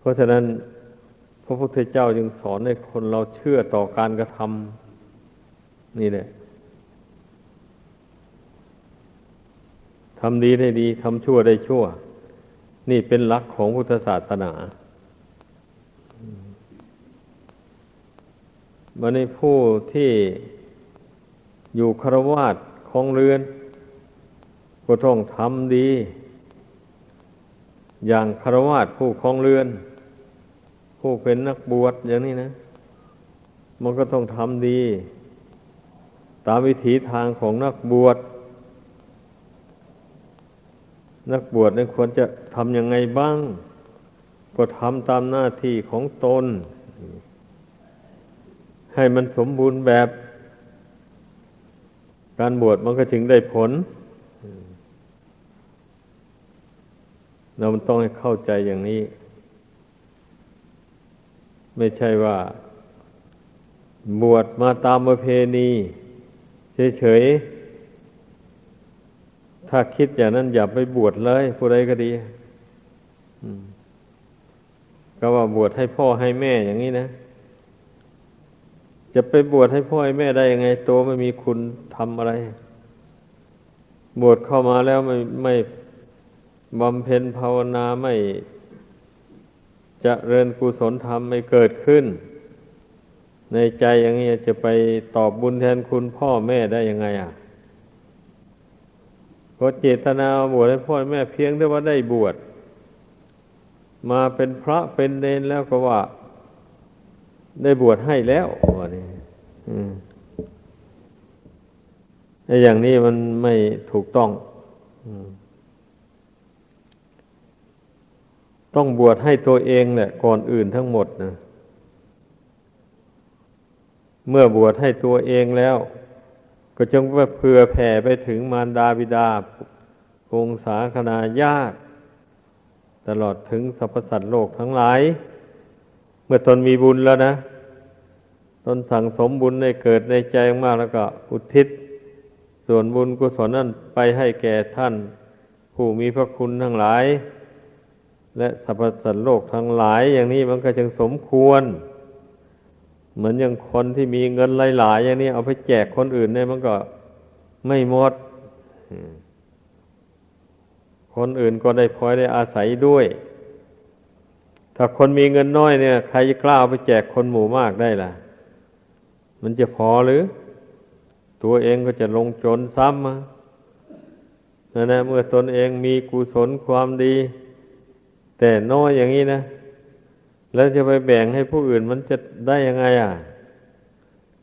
เพราะฉะนั้นพระพุทธเจ้าจึงสอนให้คนเราเชื่อต่อการกระทำนี่แหละทำดีได้ดีทำชั่วได้ชั่ว นี่เป็นหลักของพุทธศาสนาวันนี้ผู้ที่อยู่ครวาสของเรือน ก็ต้องทำดี อย่างครวาสผู้คองเรือน ผู้เป็นนักบวชอย่างนี้นะ มันก็ต้องทำดี ตามวิถีทางของนักบวช นักบวชนั้นควรจะทำยังไงบ้าง ก็ทำตามหน้าที่ของตน ให้มันสมบูรณ์แบบ การบวชมันก็ถึงได้ผลเราต้องให้เข้าใจอย่างนี้ ไม่ใช่ว่า บวชมาตามประเพณีเฉยๆ ถ้าคิดอย่างนั้นอย่าไปบวชเลยผู้ใดก็ดีก็ว่าบวชให้พ่อให้แม่อย่างนี้นะ จะไปบวชให้พ่อให้แม่ได้ยังไง ตัวไม่มีคุณทำอะไร บวชเข้ามาแล้วไม่ไม่บำเพ็ญภาวนาไม่ จะเริญกุศลธรรมไม่เกิดขึ้น ในใจอย่างนี้จะไปตอบบุญแทนคุณพ่อแม่ได้ยังไงอะพอเจตนาบวชให้พ่อแม่เพียงได้ว่าได้บวชมาเป็นพระเป็นเนนแล้วก็ว่า ได้บวชให้แล้วว่านี่อย่างนี้มันไม่ถูกต้อง ต้องบวชให้ตัวเองแหละก่อนอื่นทั้งหมดนะเมื่อบวชให้ตัวเองแล้ว ก็จงเผื่อแผ่ไปถึงมารดาบิดาพงศาคณาญาติตลอดถึงสรรพสัตว์โลกทั้งหลาย เมื่อตนมีบุญแล้วนะตนสั่งสมบุญในเกิดในใจมากแล้วก็อุทิศ ส่วนบุญกุศลนั้นไปให้แก่ท่าน ผู้มีพระคุณทั้งหลาย และสรรพสัตว์โลกทั้งหลายอย่างนี้มันก็จึงสมควร เหมือนอย่างคนที่มีเงินหลาย ๆ อย่างนี้เอาไปแจกคนอื่นเนี่ยมันก็ไม่หมด คนอื่นก็ได้พลอยได้อาศัยด้วย ถ้าคนมีเงินน้อยเนี่ย ใครจะกล้าเอาไปแจกคนหมู่มากได้ล่ะ มันจะพอหรือ ตัวเองก็จะลงจนซ้ำนั่นนะเมื่อตนเองมีกุศลความดี แต่น้อยอย่างนี้นะ แล้วจะไปแบ่งให้ผู้อื่นมันจะได้ยังไงอะ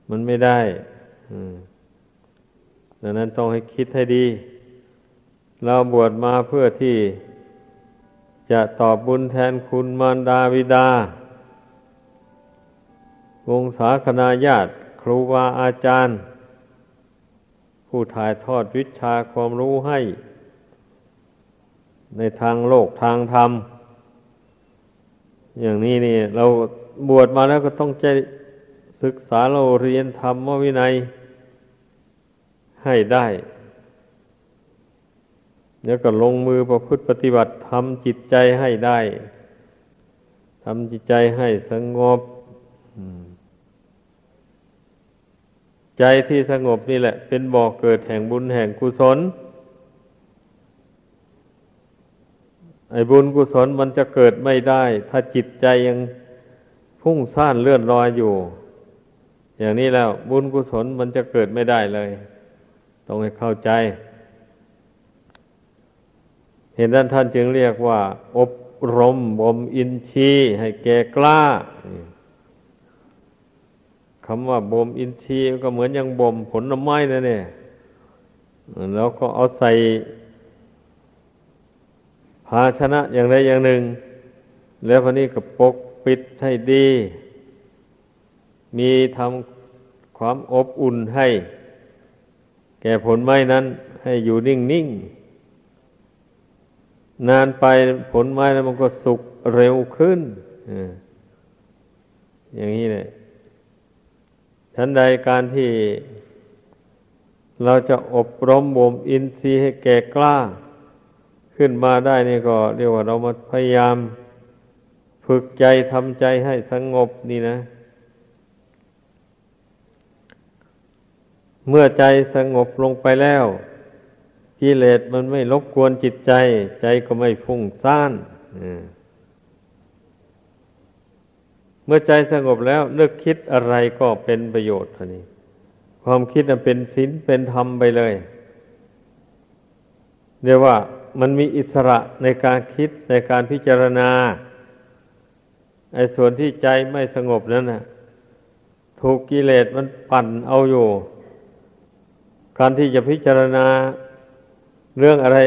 มันไม่ได้ดังนั้นต้องให้คิดให้ดี เราบวชมาเพื่อที่จะตอบบุญแทนคุณมารดาวิดา วงศาคณาญาติ ครูบาอาจารย์ ผู้ถ่ายทอดวิชาความรู้ให้ ในทางโลกทางธรรม อย่างนี้นี่ เราบวชมาแล้วก็ต้องใจศึกษาเราเรียนธรรมวินัยให้ได้ แล้วก็ลงมือประพฤติปฏิบัติทำจิตใจให้ได้ทำจิตใจให้สงบใจที่สงบนี่แหละ เป็นบ่อกเกิดแห่งบุญแห่งกุศล ไอ้บุญกุศลมันจะเกิดไม่ได้ ถ้าจิตใจยังพุ่งซ่านเลื่อนลอยอยู่ อย่างนี้แล้ว บุญกุศลมันจะเกิดไม่ได้เลย ต้องให้เข้าใจ เห็นด้านท่านจึงเรียกว่า อบรมบ่มอินทรีให้แก่กล้าคำว่าบ่มอินทรีก็เหมือนอย่างบ่มผลไม้นั่นเนี่แล้วก็เอาใส่ ภาชนะอย่างใดอย่างหนึ่ง แล้วพอนี้ก็ปกปิดให้ดี มีทำความอบอุ่นให้ แก่ผลไม้นั้นให้อยู่นิ่งนิ่งนานไปผลไม้นั้นมันก็สุกเร็วขึ้นอย่างนี้เลยฉันใดการที่เราจะอบรมบ่มอินทรีย์ให้แก่กล้า ขึ้นมาได้นี่ก็เรียกว่าเรามาพยายาม ฝึกใจทำใจให้สงบนี่นะ เมื่อใจสงบลงไปแล้วกิเลสมันไม่รบกวนจิตใจ ใจก็ไม่ฟุ้งซ่านเมื่อใจสงบแล้วนึกคิดอะไรก็เป็นประโยชน์ท่านี้ ความคิดเป็นศีลเป็นธรรมไปเลย เรียกว่า มันมีอิสระในการคิดในการพิจารณาไอ้ส่วนที่ใจไม่สงบนั้นนะถูกกิเลสมันปั่นเอาอยู่ การที่จะพิจารณาเรื่องอะไร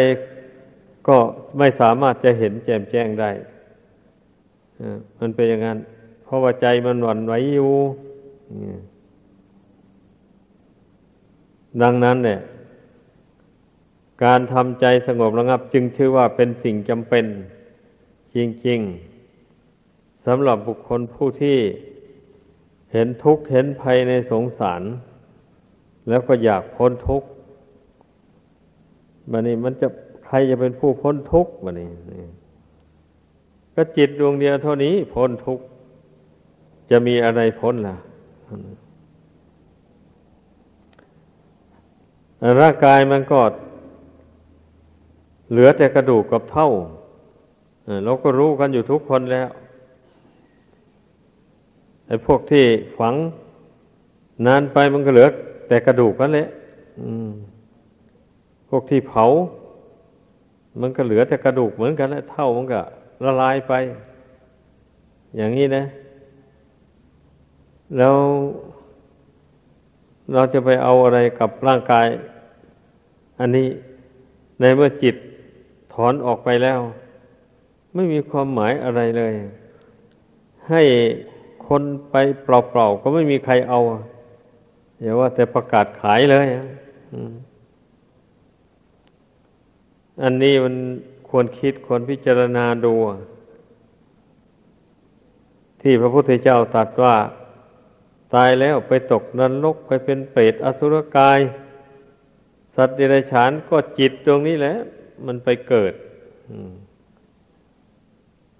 ก็ไม่สามารถจะเห็นแจ่มแจ้งได้มันเป็นอย่างนั้น เพราะว่าใจมันหวั่นไหวอยู่ดังนั้นเนี่ย การทำใจสงบระงับ จึงชื่อว่าเป็นสิ่งจำเป็น จริงๆสำหรับบุคคลผู้ที่เห็นทุกข์เห็นภัยในสงสาร แล้วก็อยากพ้นทุกข์บันนี้มันจะใครจะเป็นผู้พ้นทุกข์บันนี้ก็จิตดวงเดียวเท่านี้พ้นทุกข์จะมีอะไรพ้นล่ะร่างกายมันก็ เหลือแต่กระดูกกับเท่าเราก็รู้กันอยู่ทุกคนแล้วไอ้พวกที่ฝังนานไปมันก็เหลือ แต่กระดูกนั่นแหละพวกที่เผา มันก็เหลือแต่กระดูกเหมือนกันแล้วเท่ามันก็ละลายไป อย่างนี้นะ แล้วเราจะไปเอาอะไรกับร่างกาย อันนี้ในเมื่อจิต อนออกไปแล้ว ไม่มีความหมายอะไรเลย ให้คนไปเปล่าๆก็ไม่มีใครเอาอย่าว่าแต่ประกาศขายเลยอันนี้มันควรคิดควรพิจารณาดู ที่พระพุทธเจ้าตรัสว่า ตายแล้วไปตกนรกไปเป็นเปรตอสุรกาย สัตว์เดรัจฉานก็จิตตรงนี้แหละ มันไปเกิด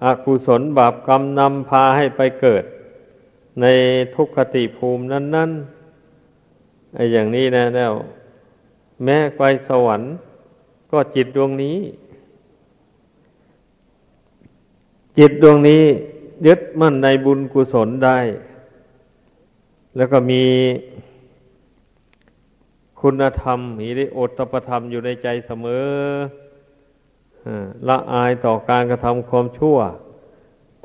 อกุศลบาปกรรมนำพาให้ไปเกิด ในทุกขติภูมินั้นๆไอ้อย่างนี้นะแล้ว แม้ไปสวรรค์ ก็จิตดวงนี้ จิตดวงนี้ยึดมั่นในบุญกุศลได้ แล้วก็มีคุณธรรมมีได้อดตปธรรมอยู่ในใจเสมอ ละอายต่อการกระทำความชั่ว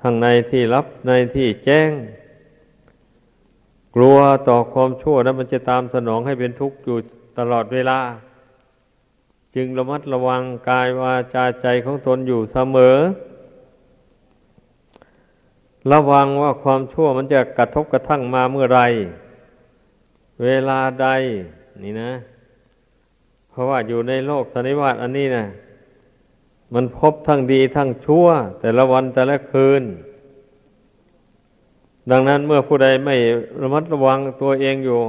ทั้งในที่รับในที่แจ้ง กลัวต่อความชั่วนั้นมันจะตามสนองให้เป็นทุกข์อยู่ตลอดเวลา จึงระมัดระวังกายวาจาใจของตนอยู่เสมอ ระวังว่าความชั่วมันจะกระทบกระทั่งมาเมื่อไร เวลาใด นี่นะ เพราะว่าอยู่ในโลกสันนิวาตอันนี้นะ มันพบทั้งดีทั้งชั่ว แต่ละวันแต่ละคืน ดังนั้นเมื่อผู้ใดไม่ระมัดระวังตัวเองอยู่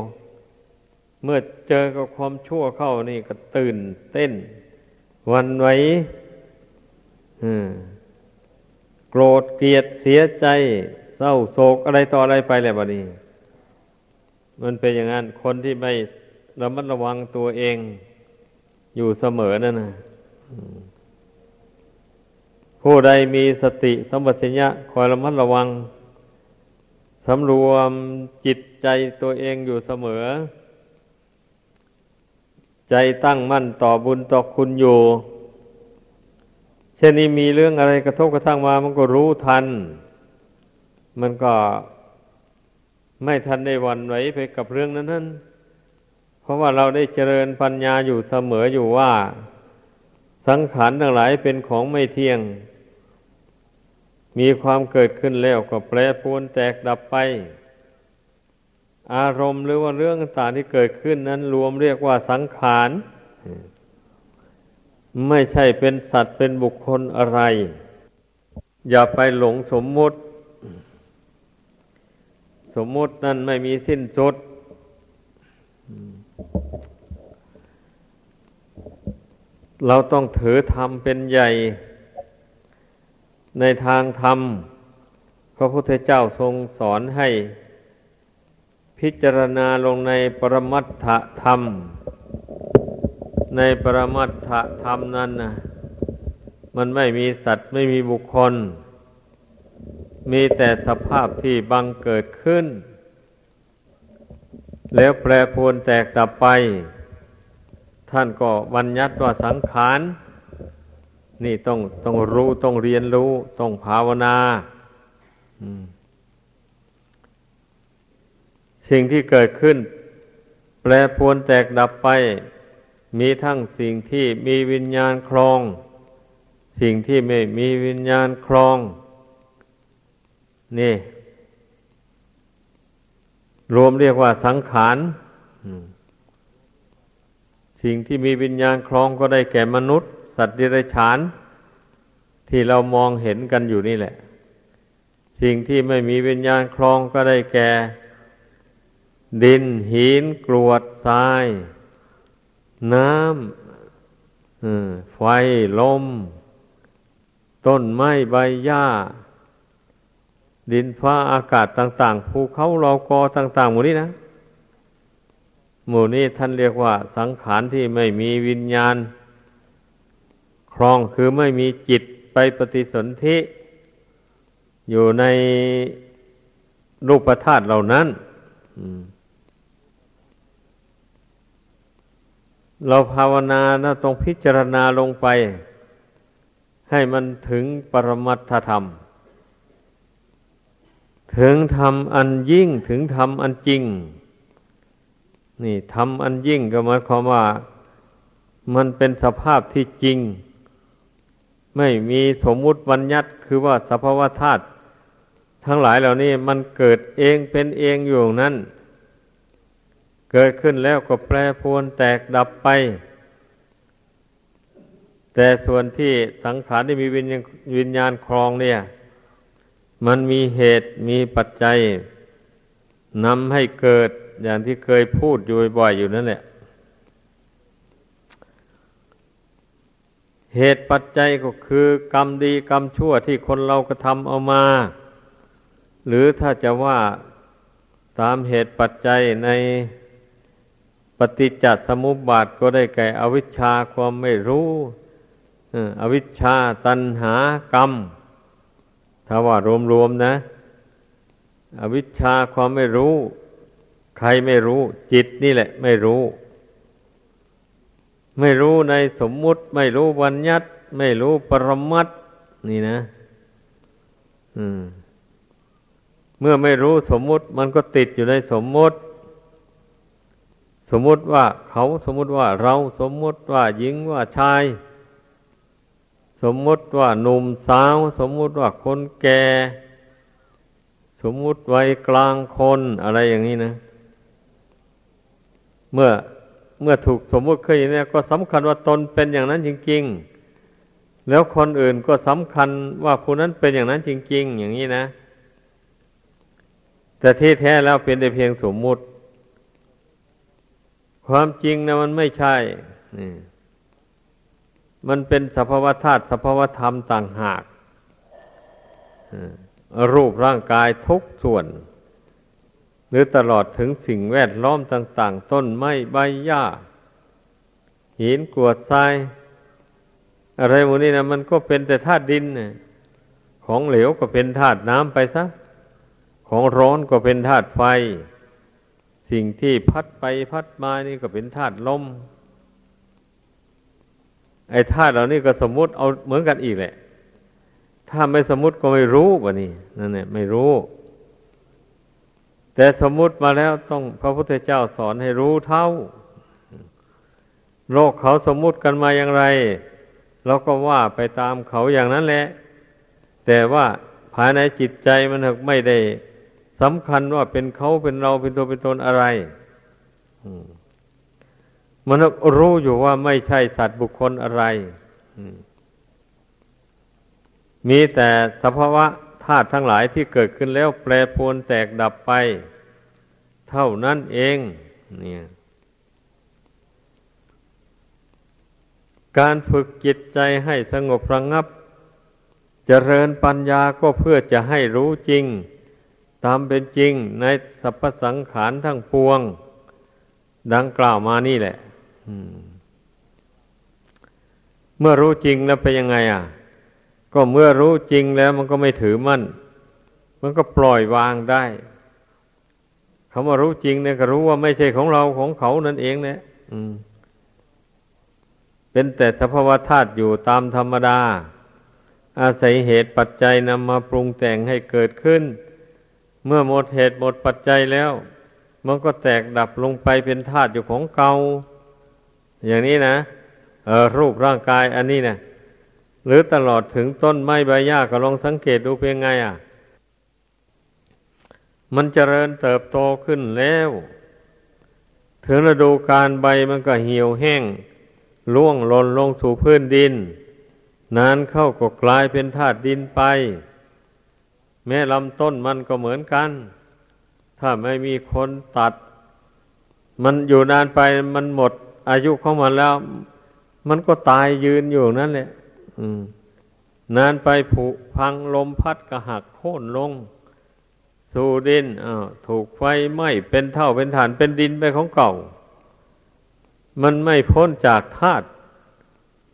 เมื่อเจอกับความชั่วเข้านี่ก็ตื่นเต้น วันไหวโกรธเกลียดเสียใจ เศร้าโศกอะไรต่ออะไรไปแหละบัดนี้ มันเป็นอย่างนั้นคนที่ไม่ระมัดระวังตัวเอง อยู่เสมอนั่นนะ ผู้ใดมีสติสัมปชัญญะคอยระมัดระวังสำรวมจิตใจตัวเองอยู่เสมอ ใจตั้งมั่นต่อบุญต่อคุณอยู่ เช่นนี้มีเรื่องอะไรกระทบกระทั่งมามันก็รู้ทัน มันก็ไม่ทันได้วันไหวไปกับเรื่องนั้นนั้นเพราะว่าเราได้เจริญปัญญาอยู่เสมออยู่ว่า สังขารทั้งหลายเป็นของไม่เที่ยง มีความเกิดขึ้นแล้วก็แปรปรวนแตกดับไป อารมณ์หรือว่าเรื่องต่างที่เกิดขึ้นนั้นรวมเรียกว่าสังขารไม่ใช่เป็นสัตว์เป็นบุคคลอะไร อย่าไปหลงสมมุติ สมมุตินั้นไม่มีสิ้นสุดเราต้องถือธรรมเป็นใหญ่ ในทางธรรม พระพุทธเจ้าทรงสอนให้ พิจารณาลงในปรมัตถธรรม ในปรมัตถธรรมนั้นนะมันไม่มีสัตว์ไม่มีบุคคล มีแต่สภาพที่บังเกิดขึ้น แล้วแปรปรวนแตกดับไป ท่านก็บัญญัติว่าสังขาร นี่ต้องต้องรู้ต้องเรียนรู้ ต้องภาวนาสิ่งที่เกิดขึ้น แปรปรวนแตกดับไป มีทั้งสิ่งที่มีวิญญาณครอง สิ่งที่ไม่มีวิญญาณครอง นี่ รวมเรียกว่าสังขารสิ่งที่มีวิญญาณครองก็ได้แก่มนุษย์ สัตว์ดิเรกชันที่เรามองเห็นกันอยู่นี่แหละ สิ่งที่ไม่มีวิญญาณครองก็ได้แก่ ดินหินกรวดทราย น้ำไฟลม ต้นไม้ใบหญ้า ดินฟ้าอากาศต่าง ๆ ภูเขาเรากอต่างๆหมู่นี้นะหมู่นี้ท่านเรียกว่าสังขารที่ไม่มีวิญญาณ ครองคือไม่มีจิตไปปฏิสนธิอยู่ในรูปธาตุเหล่านั้นเราภาวนานะต้องพิจารณาลงไป ให้มันถึงปรมัตถธรรม ถึงธรรมอันยิ่งถึงธรรมอันจริง นี่ธรรมอันยิ่งก็หมายความว่า มันเป็นสภาพที่จริง ไม่มีสมมุติบัญญัติคือว่าสภาวธาตุทั้งหลายเหล่านี้มันเกิดเองเป็นเองอยู่นั้น เกิดขึ้นแล้วก็แปรปรวนแตกดับไป แต่ส่วนที่สังขารที่มีวิญญาณวิญญาณครองเนี่ย มันมีเหตุมีปัจจัยนำให้เกิดอย่างที่เคยพูดอยู่บ่อยอยู่นั่นแหละ เหตุปัจจัยก็คือกรรมดีกรรมชั่วที่คนเรากระทำเอามา หรือถ้าจะว่าตามเหตุปัจจัยในปฏิจจสมุปบาทก็ได้แก่อวิชชาความไม่รู้อวิชชาตัณหากรรม ถ้าว่ารวมๆนะ อวิชชาความไม่รู้ ใครไม่รู้ จิตนี่แหละ ไม่รู้ ไม่รู้ในสมมุติ ไม่รู้วัญญัตไม่รู้ปรมัตนี่นะเมื่อไม่รู้สมมุติ มันก็ติดอยู่ในสมมุติ สมมุติว่าเขาสมมุติว่าเราสมมุติว่าหญิงว่าชาย สมมุติว่าหนุ่มสาว สมมุติว่าคนแก่ สมมุติวัยกลางคนอะไรอย่างนี้นะ เมื่อ เมื่อถูกสมมติขึ้นอย่างนี้ก็สำคัญว่าตนเป็นอย่างนั้นจริง ๆ แล้วคนอื่นก็สำคัญว่าผู้นั้นเป็นอย่างนั้นจริง ๆ อย่างนี้นะ แต่ที่แท้แล้วเป็นแต่เพียงสมมุติ ความจริงนะมันไม่ใช่นี่มันเป็นสภาวธาตุสภาวธรรมต่างหากรูปร่างกายทุกส่วน หรือตลอดถึงสิ่งแวดล้อมต่าง ๆ ต้นไม้ใบหญ้า หินกรวดทราย อะไรหมดนี้นะมันก็เป็นแต่ธาตุดินนะของเหลวก็เป็นธาตุน้ำไปซะ ของร้อนก็เป็นธาตุไฟ สิ่งที่พัดไปพัดมานี่ก็เป็นธาตุลม ไอ้ธาตุเหล่านี้ก็สมมุติเอาเหมือนกันอีกแหละ ถ้าไม่สมมุติก็ไม่รู้วะนี่นั่นแหละไม่รู้ แต่สมมุติมาแล้วต้องพระพุทธเจ้าสอนให้รู้เท่า โลกเขาสมมุติกันมาอย่างไรเราก็ว่าไปตามเขาอย่างนั้นแหละ แต่ว่าภายในจิตใจมันไม่ได้สำคัญว่าเป็นเขาเป็นเราเป็นตัวเป็นตนอะไรมันรู้อยู่ว่าไม่ใช่สัตว์บุคคลอะไรมีแต่สภาวะ ธาตุทั้งหลายที่เกิดขึ้นแล้วแปรปรวนแตกดับไป เท่านั้นเอง เนี่ย การฝึกจิตใจให้สงบระงงับเจริญปัญญาก็เพื่อจะให้รู้จริง ตามเป็นจริงในสรรพสังขารทั้งปวง ดังกล่าวมานี่แหละเมื่อรู้จริงแล้วเป็นยังไง อะ ก็เมื่อรู้จริงแล้วมันก็ไม่ถือมั่น มันก็ปล่อยวางได้คำว่ารู้จริงเนี่ยก็รู้ว่าไม่ใช่ของเราของเขานั่นเองเนี่ยเป็นแต่สภาวธาตุอยู่ตามธรรมดา อาศัยเหตุปัจจัยนำมาปรุงแต่งให้เกิดขึ้น เมื่อหมดเหตุหมดปัจจัยแล้ว มันก็แตกดับลงไปเป็นธาตุอยู่ของเกาอย่างนี้นะออรูปร่างกายอันนี้นะ หรือตลอดถึงต้นไม้ใบหญ้าก็ลองสังเกตดูเพียงไงอะ มันเจริญเติบโตขึ้นแล้ว ถึงฤดูการใบมันก็เหี่ยวแห้งล่วงหล่นลงสู่พื้นดิน นานเข้าก็กลายเป็นธาตุดินไป แม้ลำต้นมันก็เหมือนกัน ถ้าไม่มีคนตัด มันอยู่นานไปมันหมดอายุของมันแล้ว มันก็ตายยืนอยู่นั่นแหละ นานไปผุพังลมพัดกระหักโค่นลง สู่ดินอ้าวถูกไฟไหม้เป็นเท่าเป็นฐานเป็นดินไปของเก่า มันไม่พ้นจากธาตุ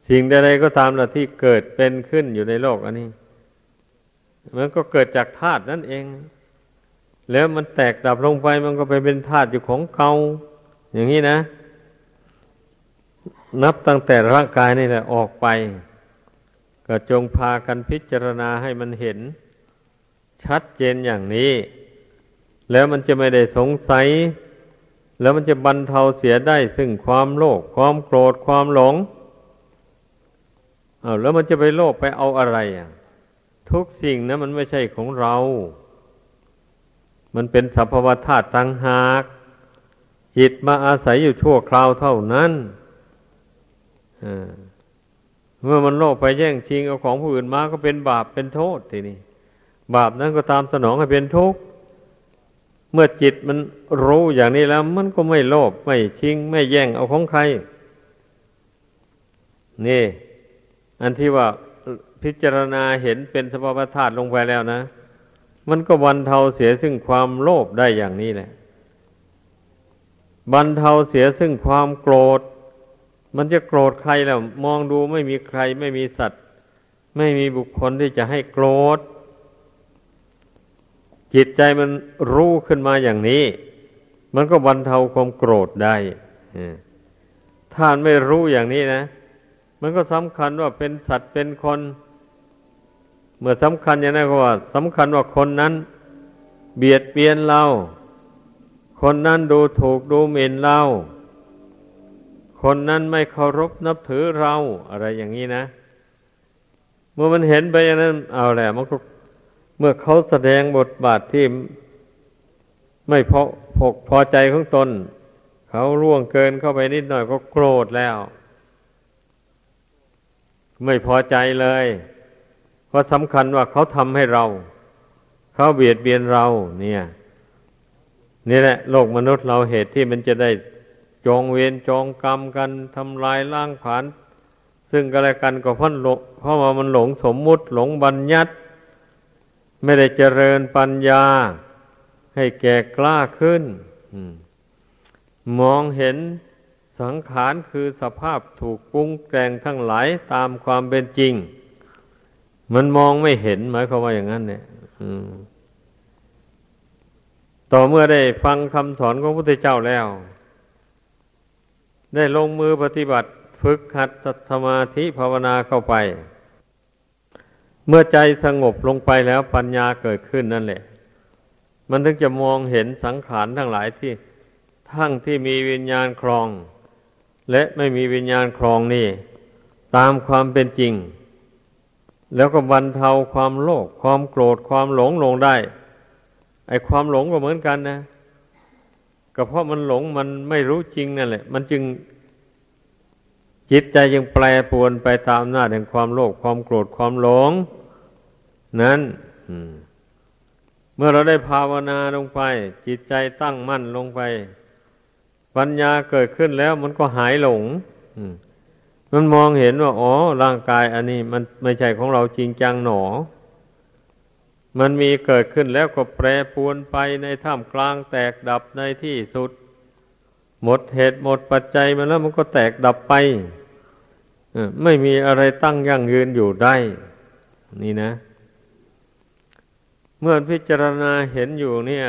สิ่งใดๆก็ตามละที่เกิดเป็นขึ้นอยู่ในโลกอันนี้ มันก็เกิดจากธาตุนั่นเอง แล้วมันแตกดับลงไปมันก็ไปเป็นธาตุอยู่ของเก่าอย่างนี้นะ นับตั้งแต่ร่างกายนี่แหละออกไป ก็จงพากันพิจารณาให้มันเห็น ชัดเจนอย่างนี้ แล้วมันจะไม่ได้สงสัย แล้วมันจะบรรเทาเสียได้ซึ่งความโลภความโกรธความหลงเอาแล้วมันจะไปโลภไปเอาอะไรอะ ทุกสิ่งนะมันไม่ใช่ของเรา มันเป็นสัพพวธาตุตังหาก จิตมาอาศัยอยู่ชั่วคราวเท่านั้นอ่า เมื่อมันโลภไปแย่งชิงเอาของผู้อื่นมาก็เป็นบาปเป็นโทษทีนี้บาปนั้นก็ตามสนองให้เป็นทุกข์เมื่อจิตมันรู้อย่างนี้แล้ว มันก็ไม่โลภไม่ชิง ไม่แย่งเอาของใคร นี่ อันที่ว่าพิจารณาเห็นเป็นสภาวธาตุลงไปแล้วนะ มันก็บรรเทาเสียซึ่งความโลภได้อย่างนี้แหละบรรเทาเสียซึ่งความโกรธ มันจะโกรธใครแล้ว มองดูไม่มีใคร ไม่มีสัตว์ ไม่มีบุคคลที่จะให้โกรธ จิตใจมันรู้ขึ้นมาอย่างนี้ มันก็บรรเทาความโกรธได้ถ้าไม่รู้อย่างนี้นะ มันก็สำคัญว่าเป็นสัตว์เป็นคน เมื่อสำคัญอย่างนั้นก็ว่าสำคัญว่าคนนั้น เบียดเบียนเรา คนนั้นดูถูกดูหมิ่นเรา คนนั้นไม่เคารพนับถือเราอะไรอย่างนี้นะ เมื่อมันเห็นไปอย่างนั้น เอาแหละมันก็เมื่อเขาแสดงบทบาทที่ไม่พอพกพอใจของตน เขาล่วงเกินเข้าไปนิดหน่อยก็โกรธแล้ว ไม่พอใจเลย เพราะสำคัญว่าเขาทำให้เรา เขาเบียดเบียนเรา เนี่ย นี่แหละ โลกมนุษย์เราเหตุที่มันจะได้ จองเวรจองกรรมกันทำลายล้างผาน ซึ่งกันและกันก็เพราะหลงเพราะว่ามันหลงสมมุติหลงบัญญัติ ไม่ได้เจริญปัญญา ให้แก่กล้าขึ้นมองเห็นสังขารคือสภาพถูกปรุงแต่งทั้งหลายตามความเป็นจริง มันมองไม่เห็นหมายความว่าอย่างนั้น เนี่ยต่อเมื่อได้ฟังคำสอนของพระพุทธเจ้าแล้ว ได้ลงมือปฏิบัติฝึกหัดสมาธิภาวนาเข้าไป เมื่อใจสงบลงไปแล้วปัญญาเกิดขึ้นนั่นแหละ มันถึงจะมองเห็นสังขารทั้งหลายที่ทั้งที่มีวิญญาณครอง และไม่มีวิญญาณครองนี่ ตามความเป็นจริง แล้วก็บรรเทาความโลภความโกรธความหลงลงได้ไอความหลงก็เหมือนกันนะ ก็เพราะมันหลงมันไม่รู้จริงนั่นแหละ มันจึงจิตใจยังแปรปวนไปตามหน้าแห่งความโลภความโกรธความหลง นั้นเมื่อเราได้ภาวนาลงไป จิตใจตั้งมั่นลงไป ปัญญาเกิดขึ้นแล้วมันก็หายหลงมันมองเห็นว่า อ๋อ ร่างกายอันนี้มันไม่ใช่ของเราจริงจังหนอ มันมีเกิดขึ้นแล้วก็แปรปวนไปในท่ามกลางแตกดับในที่สุด หมดเหตุหมดปัจจัยมาแล้วมันก็แตกดับไปไม่มีอะไรตั้งยั่งยืนอยู่ได้ นี่นะ เมื่อพิจารณาเห็นอยู่เนี่ย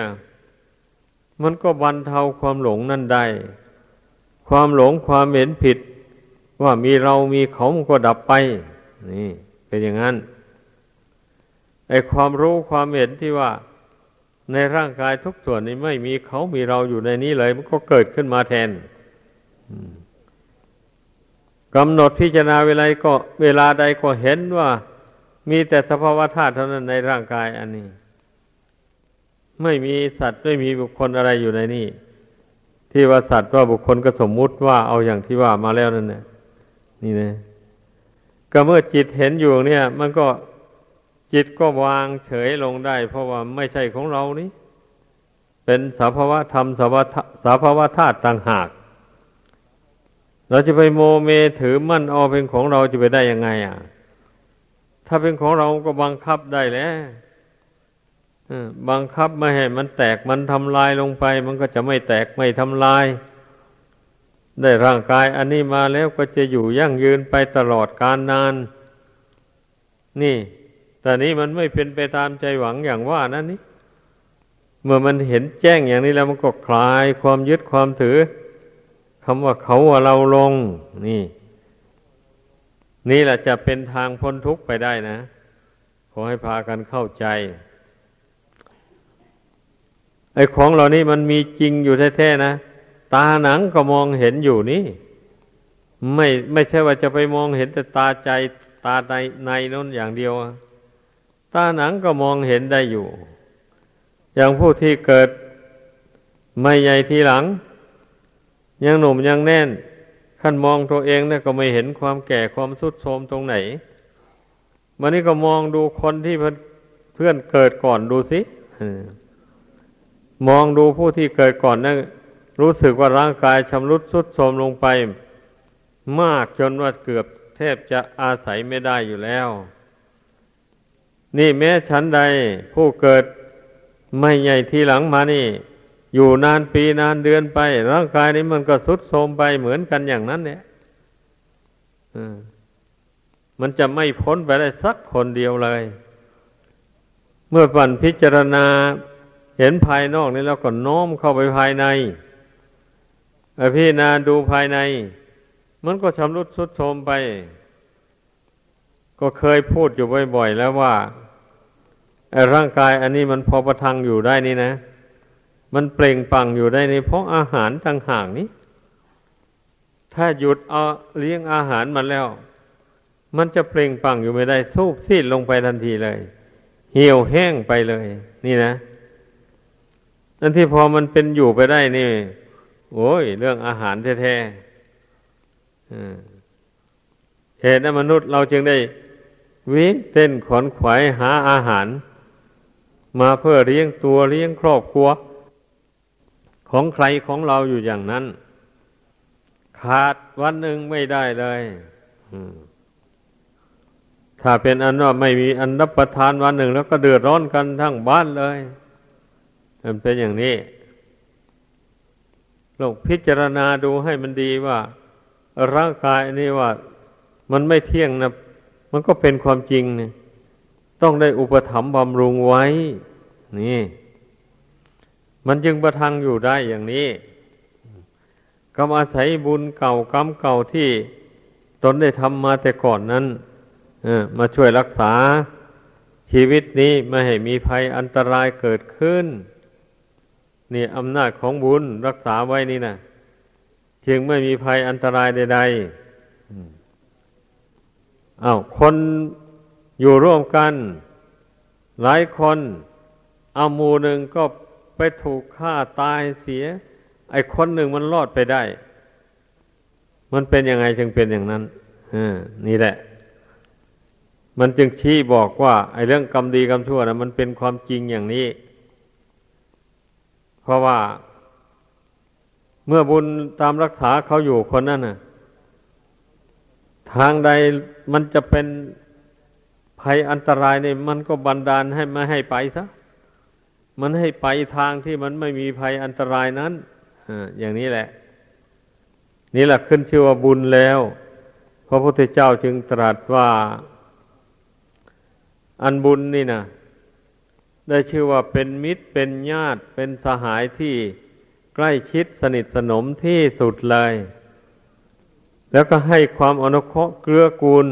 มันก็บรรเทาความหลงนั่นได้ ความหลงความเห็นผิด ว่ามีเรามีเขามันก็ดับไป นี่ เป็นอย่างนั้น ไอความรู้ความเห็นที่ว่าในร่างกายทุกส่วนนี้ไม่มีเขามีเราอยู่ในนี้เลย มันก็เกิดขึ้นมาแทนกำหนดพิจารณาเวลาก็ เวลาใดก็เห็นว่า มีแต่สภาวะธาตุเท่านั้นในร่างกายอันนี้ ไม่มีสัตว์ไม่มีบุคคลอะไรอยู่ในนี้ที่ว่าสัตว์ว่าบุคคลก็สมมุติว่าเอาอย่างที่ว่ามาแล้วนั่นนะนี่นะก็เมื่อจิตเห็นอยู่เนี่ย มันก็ จิตก็วางเฉยลงได้ เพราะว่าไม่ใช่ของเรานี่เป็นสภาวะธรรมสภาวะธาตุต่างหาก เราจะไปโมเมถือมั่นเอาเป็นของเราจะไปได้ยังไง อะ ถ้าเป็นของเราก็บังคับได้แล้วบังคับไม่ให้มันแตกมันทำลายลงไป มันก็จะไม่แตกไม่ทำลาย ได้ร่างกายอันนี้มาแล้วก็จะอยู่ยั่งยืนไปตลอดกาลนาน นี่ แต่นี้มันไม่เป็นไปตามใจหวังอย่างว่านั่นนี่เมื่อมันเห็นแจ้งอย่างนี้แล้วมันก็คลายความยึดความถือคำว่าเขาว่าเราลง นี่ นี่แหละจะเป็นทางพ้นทุกข์ไปได้นะ ขอให้พากันเข้าใจไอ้ของเหล่านี้มันมีจริงอยู่แท้ๆนะ ตาหนังก็มองเห็นอยู่นี่ ไม่ไม่ใช่ว่าจะไปมองเห็นแต่ตาใจตาในในนั่นอย่างเดียว ตาหนังก็มองเห็นได้อยู่ อย่างผู้ที่เกิดไม่ใหญ่ทีหลัง ยังหนุ่มยังแน่นขั้นมองตัวเองเนี่ยก็ไม่เห็นความแก่ความสุดโทมตรงไหนวันนี้ก็มองดูคนที่เพื่อนเกิดก่อนดูสิมองดูผู้ที่เกิดก่อนนะั่นรู้สึกว่าร่างกายชำรุดสุดโทมลงไป มากจนว่าเกือบแทบจะอาศัยไม่ได้อยู่แล้ว นี่แม้ฉันใดผู้เกิดไม่ใหญ่ทีหลังมานี่ อยู่นานปีนานเดือนไป ร่างกายนี้มันก็สุดโทรมไปเหมือนกันอย่างนั้นเนี่ยมันจะไม่พ้นไปได้สักคนเดียวเลย เมื่อปั่นพิจารณาเห็นภายนอกนี้แล้วก็โน้มเข้าไปภายในพี่นาดูภายใน มันก็ชำรุดสุดโทรมไป ก็เคยพูดอยู่บ่อยๆแล้วว่า ร่างกายอันนี้มันพอประทังอยู่ได้นี่นะ มันเปล่งปังอยู่ได้ในเพราะอาหารต่างหากนี้ ถ้าหยุดเอาเลี้ยงอาหารมันแล้ว มันจะเปล่งปังอยู่ไม่ได้สูบซีดลงไปทันทีเลย เหี่ยวแห้งไปเลย นี่นะนั่นที่พอมันเป็นอยู่ไปได้นี่ โอ้ย เรื่องอาหารแท้ๆเหตุนั้นมนุษย์เราจึงได้วิ่งเต้นขวนขวายหาอาหาร มาเพื่อเลี้ยงตัวเลี้ยงครอบครัว ของใครของเราอยู่อย่างนั้น ขาดวันหนึ่งไม่ได้เลยถ้าเป็นอันว่าไม่มีอันรับประทานวันหนึ่ง แล้วก็เดือดร้อนกันทั้งบ้านเลย มันเป็นอย่างนี้ลองพิจารณาดูให้มันดีว่า ร่างกายนี้ว่า มันไม่เที่ยงนะมันก็เป็นความจริงเนี่ย ต้องได้อุปถัมภ์บำรุงไว้ นี่ มันจึงประทังอยู่ได้อย่างนี้ก็อาศัยบุญเก่ากรรมเก่าที่ตนได้ทำมาแต่ก่อนนั้นมาช่วยรักษาชีวิตนี้ไม่ให้มีภัยอันตรายเกิดขึ้น นี่อำนาจของบุญรักษาไว้นี่นะจึงไม่มีภัยอันตรายใดๆอา้าวคน อยู่ร่วมกัน หลายคนเอามูหนึ่งก็ไปถูกฆ่าตายเสีย ไอ้คนหนึ่งมันรอดไปได้ มันเป็นยังไงจึงเป็นอย่างนั้นนี่แหละ มันจึงชี้บอกว่า ไอ้เรื่องกรรมดีกรรมชั่วนะมันเป็นความจริงอย่างนี้ เพราะว่า เมื่อบุญตามรักษาเขาอยู่คนนั้นนะทางใดมันจะเป็น ภัยอันตรายเนี่ยมันก็บันดาลให้ไม่ให้ไปซะมันให้ไปทางที่มันไม่มีภัยอันตรายนั้นออย่างนี้แหละ นี่แหละขึ้นชื่อว่าบุญแล้ว พระพุทธเจ้าจึงตรัสว่า อันบุญนี่นะได้ชื่อว่าเป็นมิตรเป็นญาติ เป็นสหายที่ใกล้ชิดสนิทสนมที่สุดเลย แล้วก็ให้ความอนุเคราะห์เกื้อกูล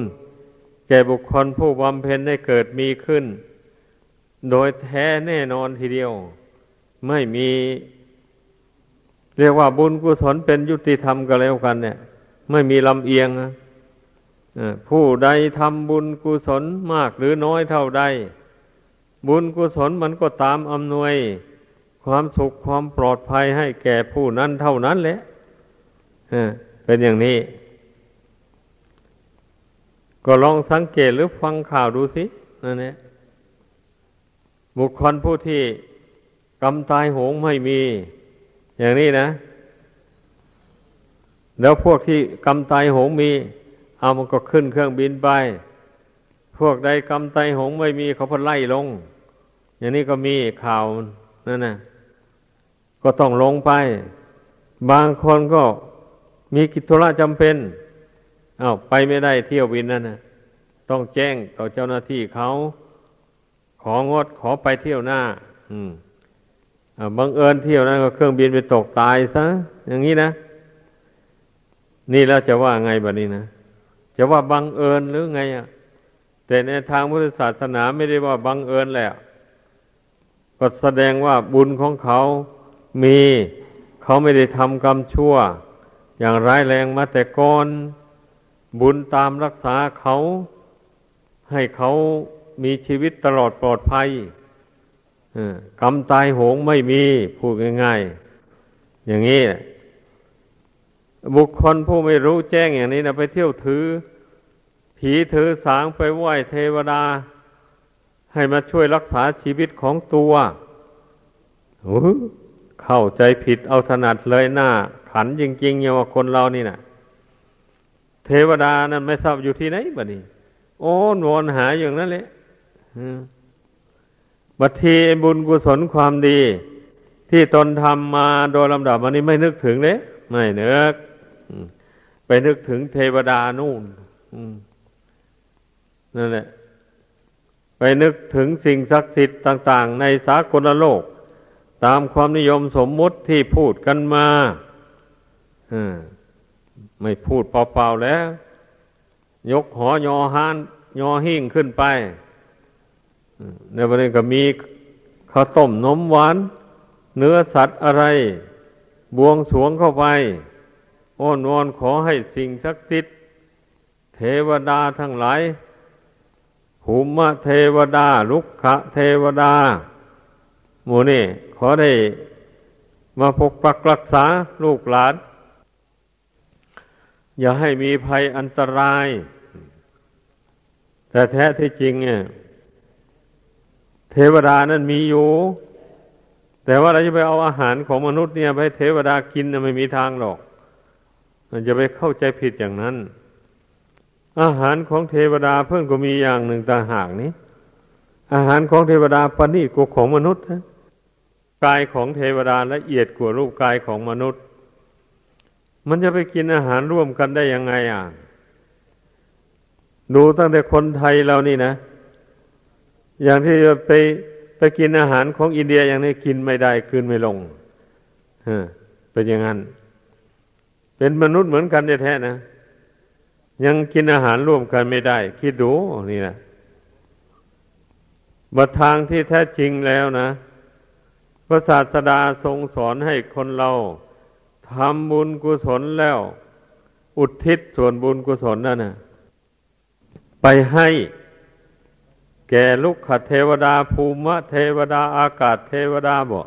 ก่บุคคลผู้บำเพ็ญได้เกิดมีขึ้น โดยแท้แน่นอนทีเดียว ไม่มี เรียกว่าบุญกุศลเป็นยุติธรรมก็แล้วกัน เนี่ย ไม่มีลำเอียงผู้ใดทำบุญกุศลมากหรือน้อยเท่าใด บุญกุศลมันก็ตามอำนวย ความสุขความปลอดภัยให้แก่ผู้นั้นเท่านั้นแหละเป็นอย่างนี้ ก็ลองสังเกตหรือฟังข่าวดูสินั่นแหละบุคคลผู้ที่กำตายโหงไม่มี อย่างนี้นะ แล้วพวกที่กำตายโหงมี เอามันก็ขึ้นเครื่องบินไป พวกใดกำตายโหงไม่มีเขาพนไล่ลง อย่างนี้ก็มีข่าวนั่นนะก็ต้องลงไป บางคนก็มีกิจธุระจำเป็น อา้าวไปไม่ได้เที่ยวบินนั่นนะต้องแจ้งต่อเจ้าหน้าที่เขาของดขอไปเที่ยวหน้า อืมบังเอิญเที่ยวนั้นก็เครื่องบินไปตกตายซะอย่างนี้นะ นี่แล้วจะว่าไงแบบนี้นะจะว่าบังเอิญหรือไงอะ แต่ในทางพุทธศาสนาไม่ได้ว่าบังเอิญแหละก็แสดงว่าบุญของเขามีเขาไม่ได้ทำกรรมชั่ว อย่างร้ายแรงมาแต่ก่อน บุญตามรักษาเขาให้เขามีชีวิตตลอดปลอดภัยกรรมตายโหงไม่มีพูดง่ายๆ อย่างนี้ บุคคลผู้ไม่รู้แจ้งอย่างนี้นะไปเที่ยวถือ ผีถือสางไปไหว้เทวดา ให้มาช่วยรักษาชีวิตของตัวเข้าใจผิดเอาถนัดเลยหน้า ขันจริงๆอย่างว่าคนเรานี่นะเทวดานั้นไม่ทราบอยู่ที่ไหนบัดนี้ โอ้นวนหาอย่างนั้นเลยบัดทีบุญกุศลความดี ที่ตนทำมาโดยลำดับวันนี้ไม่นึกถึงเลยไม่นึกไปนึกถึงเทวดานู่นนั่นแหละ ไปนึกถึงสิ่งศักดิ์สิทธิ์ต่าง ๆ ในสากลโลก ตามความนิยมสมมุติที่พูดกันมา ไม่พูดเปล่าๆแล้ว ยกหอยอหานยอหิ่งขึ้นไปในประเด็นก็มีข้าวต้มนมหวาน เนื้อสัตว์อะไร บวงสวงเข้าไป อ้อนวอนขอให้สิ่งศักดิ์สิทธิ์เทวดาทั้งหลายภูมิเทวดา ลุกขะเทวดาหมูนี่ขอได้มาปกปักรักษาลูกหลาน อย่าให้มีภัยอันตราย แต่แท้ที่จริงเนี่ยเทวดานั้นมีอยู่ แต่ว่าเราจะไปเอาอาหารของมนุษย์เนี่ย ไปเทวดากินไม่มีทางหรอกมันจะไปเข้าใจผิดอย่างนั้น อาหารของเทวดาเพิ่งก็มีอย่างหนึ่งต่างหากนี้ อาหารของเทวดาปณีกว่าของมนุษย์นะกายของเทวดาละเอียดกว่ารูปกายของมนุษย์ มันจะไปกินอาหารร่วมกันได้ยังไงอะ ดูตั้งแต่คนไทยเรานี่นะ อย่างที่จะไปไปกินอาหารของอินเดียอย่างนี้กินไม่ได้คืนไม่ลงเป็นอย่างนั้น เป็นมนุษย์เหมือนกันแท้ๆนะ ยังกินอาหารร่วมกันไม่ได้ คิดดูนี่นะบัทางที่แท้จริงแล้วนะ พระศาสดาทรงสอนให้คนเรา ทำบุญกุศลแล้ว อุทิศส่วนบุญกุศลนั่นนะไปให้แก่ลุกขเทวดาภูมิเทวดาอากาศเทวดาบ่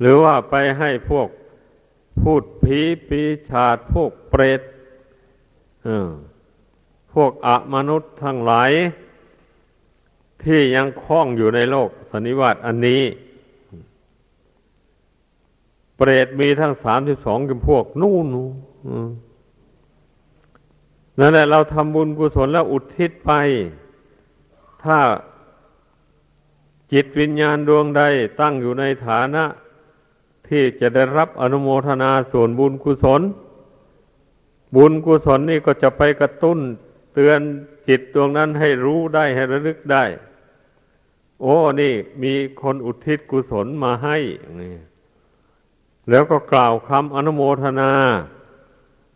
หรือว่าไปให้พวกพูดผีปีชาดพวกเปรตพวกอมนุษย์ทั้งหลาย ที่ยังคล้องอยู่ในโลกสนิวัตอันนี้ เปรตมีทั้งสามสิบสองกับพวก นู่นนั่นแหละเราทำบุญกุศลแล้วอุทิศไป ถ้าจิตวิญญาณดวงใดตั้งอยู่ในฐานะ ที่จะได้รับอนุโมทนาส่วนบุญกุศล บุญกุศลนี่ก็จะไปกระตุ้น เตือนจิตดวงนั้นให้รู้ได้ให้ระลึกได้ โอ้นี่ มีคนอุทิศกุศลมาให้นี่ แล้วก็กล่าวคำอนุโมทนา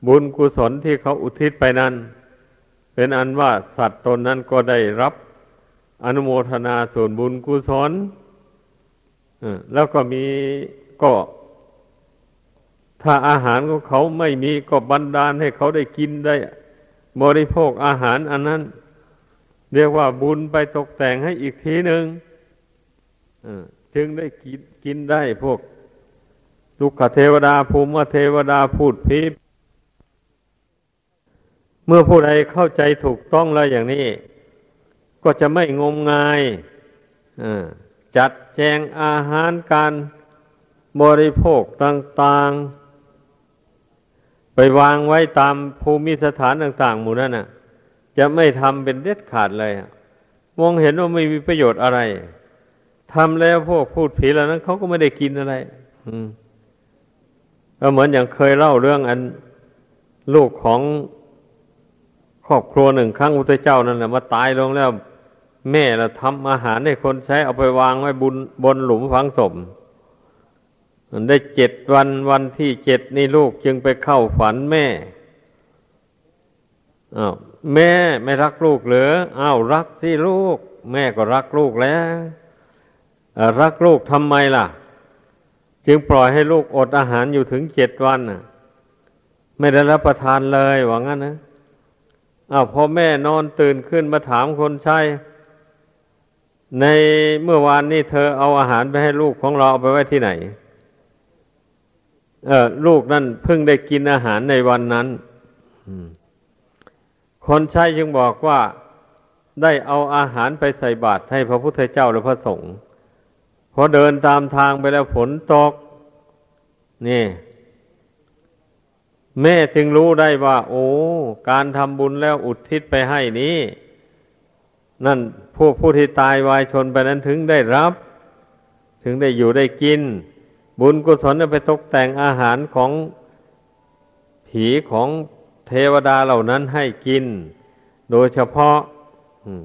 บุญกุศลที่เขาอุทิศไปนั้น เป็นอันว่าสัตว์ตนนั้นก็ได้รับอนุโมทนาส่วนบุญกุศลแล้วก็มีก็ ถ้าอาหารของเขาไม่มีก็บันดาลให้เขาได้กินได้ บริโภคอาหารอันนั้น เรียกว่าบุญไปตกแต่งให้อีกทีหนึ่งจึงได้กินกินได้พวก ลุกขเทวดาภูมิเทวดาพูดพีเมื่อผู้ใดเข้าใจถูกต้องแล้วอย่างนี้ ก็จะไม่งมงายจัดแจงอาหารการบริโภคต่าง ๆ ไปวางไว้ตามภูมิสถานต่าง ๆ หมู่นั้นน่ะ จะไม่ทำเป็นเด็ดขาดเลยมองเห็นว่าไม่มีประโยชน์อะไรทำแล้วพวกพูดผีแล้วนั้นเขาก็ไม่ได้กินอะไร อืม ก็เหมือนอย่างเคยเล่าเรื่องอันลูกของครอบครัวหนึ่งครั้งอุตเจ้านั่นแหละมาตายลงแล้ว แม่ละทำอาหารให้คนใช้เอาไปวางไว้บนบนหลุมฝังศพได้เจ็ดวันวันที่เจ็ดนี่ลูกจึงไปเข้าฝันแม่อ้าวแม่ไม่รักลูกเหรืออ้าวรักสิลูก แม่ก็รักลูกแล้วรักลูกทำไมล่ะ จึงปล่อยให้ลูกอดอาหารอยู่ถึงเจ็ดวันน่ะ ไม่ได้รับประทานเลยว่างั้นนะอ้าวพอแม่นอนตื่นขึ้นมาถามคนใช้ในเมื่อวานนี้เธอเอาอาหารไปให้ลูกของเราเอาไปไว้ที่ไหน เออลูกนั่นเพิ่งได้กินอาหารในวันนั้นคนใช้จึงบอกว่าได้เอาอาหารไปใส่บาตรให้พระพุทธเจ้าหรือพระสงฆ์ พอเดินตามทางไปแล้วฝนตก นี่ แม่จึงรู้ได้ว่า โอ้ การทำบุญแล้วอุทิศไปให้นี้ นั่นผู้ผู้ที่ตายวายชนไปนั้นถึงได้รับ ถึงได้อยู่ได้กิน บุญกุศลไปตกแต่งอาหารของผีของเทวดาเหล่านั้นให้กิน โดยเฉพาะอืม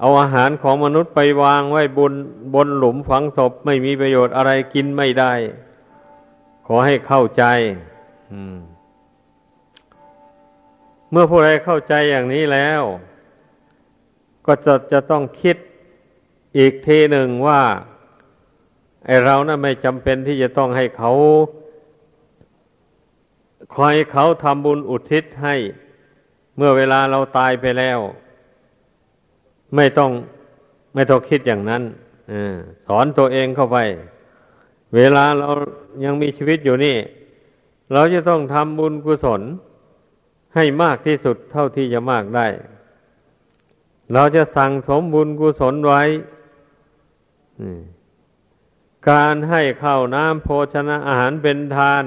เอาอาหารของมนุษย์ไปวางไว้บนบนหลุมฝังศพไม่มีประโยชน์อะไรกินไม่ได้ ขอให้เข้าใจเมื่อผู้ใดเข้าใจอย่างนี้แล้ว ก็จะจะต้องคิดอีกทีหนึ่งว่าไอเรานะ่ะไม่จำเป็นที่จะต้องให้เขาคอยเขาทำบุญอุทิศให้ เมื่อเวลาเราตายไปแล้ว ไม่ต้องไม่ต้องคิดอย่างนั้นอสอนตัวเองเข้าไป เวลาเรายังมีชีวิตอยู่นี่ เราจะต้องทำบุญกุศล ให้มากที่สุดเท่าที่จะมากได้ เราจะสั่งสมบุญกุศลไว้การให้ข้าวน้ำโภชนะอาหารเป็นทาน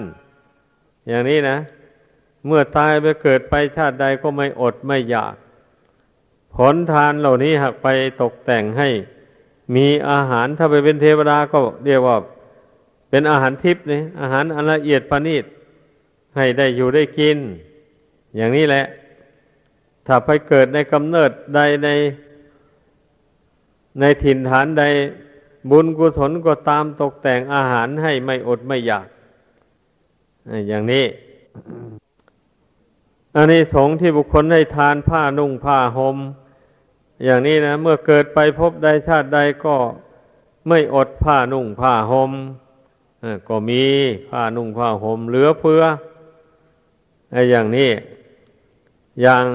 อย่างนี้นะ เมื่อตายไปเกิดไปชาติใดก็ไม่อดไม่อยาก ผลทานเหล่านี้หากไปตกแต่งให้ มีอาหารถ้าไปเป็นเทวดาก็เรียกว่า เป็นอาหารทิพย์นี่อาหารอันละเอียดประณีตให้ได้อยู่ได้กิน อย่างนี้แหละ ถ้าไปเกิดในกำเนิดใดใน ในถิ่นฐานใดบุญกุศลก็ตามตกแต่งอาหารให้ไม่อดไม่อยากอย่างนี้อันนี้สงที่บุคคลได้ทานผ้านุ่งผ้าหม่ม อย่างนี้นะ เมื่อเกิดไปพบใดชาติใดก็ไม่อดผ้านุ่งผ้าหม่มก็มีผ้านุ่งผ้าห่มเหลือเฟือไอ้อย่างนี้ อย่าง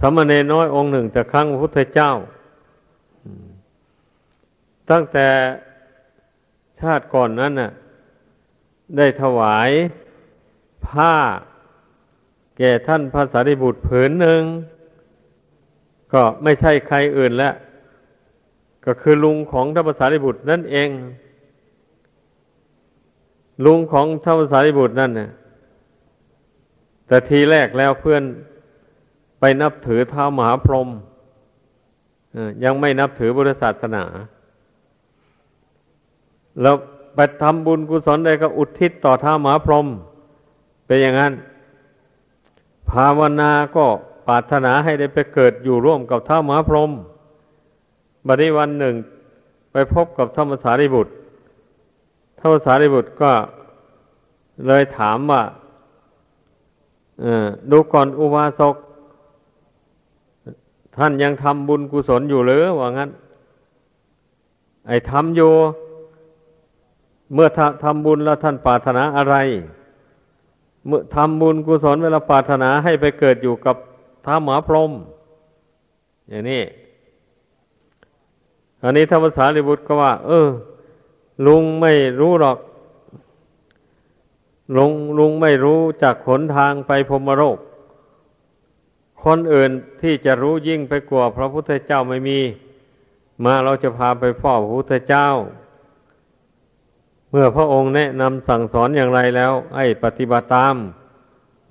สมณเณรน้อยองค์หนึ่งแต่ครั้งพระพุทธเจ้า ตั้งแต่ชาติก่อนนั้นน่ะ ได้ถวายผ้า แก่ท่านพระสารีบุตรผืนหนึ่ง ก็ไม่ใช่ใครอื่นแล้ว ก็คือลุงของท่านภาษาริบุตรนั่นเอง ลุงของท่านสารีบุตรนั่นน่ะแต่ทีแรกแล้วเพื่อนไปนับถือท้ามหาพรหมยังไม่นับถือบุรศาสนา แล้วไปทำบุญกุศลใดก็อุทิศต่อท้ามหาพรหมเป็นอย่างนั้น ภาวนาก็ ปรารถนาให้ได้ไปเกิดอยู่ร่วมกับท้ามหาพรหมบัดนี้วันหนึ่ง ไปพบกับธรรมสารีบุตรธรรมสารีบุตรก็เลยถามว่าดูก่อนอุบาสก ท่านยังทำบุญกุศลอยู่หรือว่างั้น ไอ้ทำอยู่ เมื่อทำบุญแล้วท่านปรารถนาอะไร เมื่อทำบุญกุศลเวลาปรารถนาให้ไปเกิดอยู่กับ ท้าหมาพรมอย่างนี้ อันนี้ธรรมสารีบุตรก็ว่า เออ ลุงไม่รู้หรอก ลุงลุงไม่รู้จากขนทางไปพรมโรคคนอื่นที่จะรู้ยิ่งไปกว่าพระพุทธเจ้าไม่มี มาเราจะพาไปเฝ้าพระพุทธเจ้า เมื่อพระองค์แนะนำสั่งสอนอย่างไรแล้ว ไอ้ปฏิบัติตาม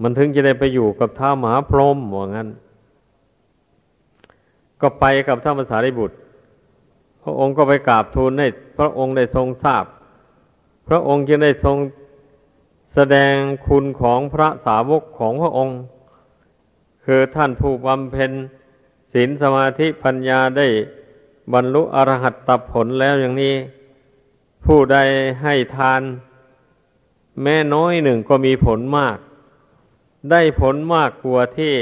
มันถึงจะได้ไปอยู่กับท้ามหาพรหมว่างั้น ก็ไปกับท่านภาษาริบุตร พระองค์ก็ไปกราบทูลให้พระองค์ได้ทรงทราบ พระองค์จึงได้ทรงแสดงคุณของพระสาวกของพระองค์ คือท่านผู้บำเพ็ญศีลสมาธิปัญญาได้บรรลุอรหัตตผลแล้วอย่างนี้ ผู้ใดให้ทาน แม้น้อยหนึ่งก็มีผลมาก ได้ผลมากกว่าที่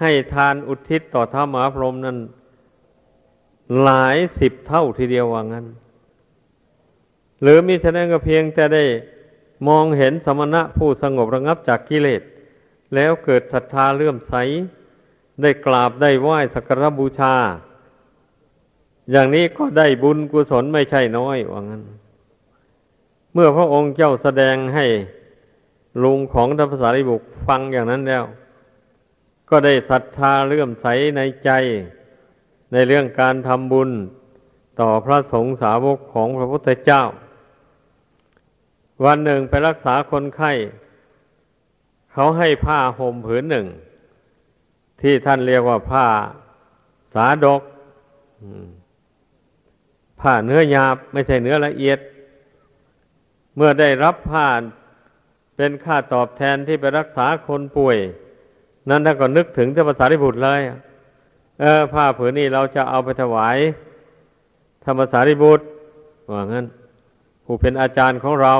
ให้ทานอุทิศต่อท้ามหาพรหมนั้น หลายสิบเท่าทีเดียวว่างั้น หรือมิฉะนั้นก็เพียงแต่ได้มองเห็นสมณะผู้สงบระงับจากกิเลส แล้วเกิดศรัทธาเลื่อมใส ได้กราบได้ไหว้สักการบูชา อย่างนี้ก็ได้บุญกุศลไม่ใช่น้อยว่างั้น เมื่อพระองค์เจ้าแสดงให้ ลุงของทัพสารีบุตรฟังอย่างนั้นแล้ว ก็ได้ศรัทธาเลื่อมใสในใจ ในเรื่องการทำบุญต่อพระสงฆ์สาวกของพระพุทธเจ้า วันหนึ่งไปรักษาคนไข้ เขาให้ผ้าห่มผืนหนึ่ง ที่ท่านเรียกว่าผ้าสาดกผ้าเนื้อหยาบไม่ใช่เนื้อละเอียด เมื่อได้รับผ้า เป็นค่าตอบแทนที่ไปรักษาคนป่วย นั้นท่านก็นึกถึงเจ้าภาษาริบุตรเลย เออ ผ้าผืนนี้เราจะเอาไปถวาย ธรรมสารีบุตรว่างั้น ผู้เป็นอาจารย์ของเรา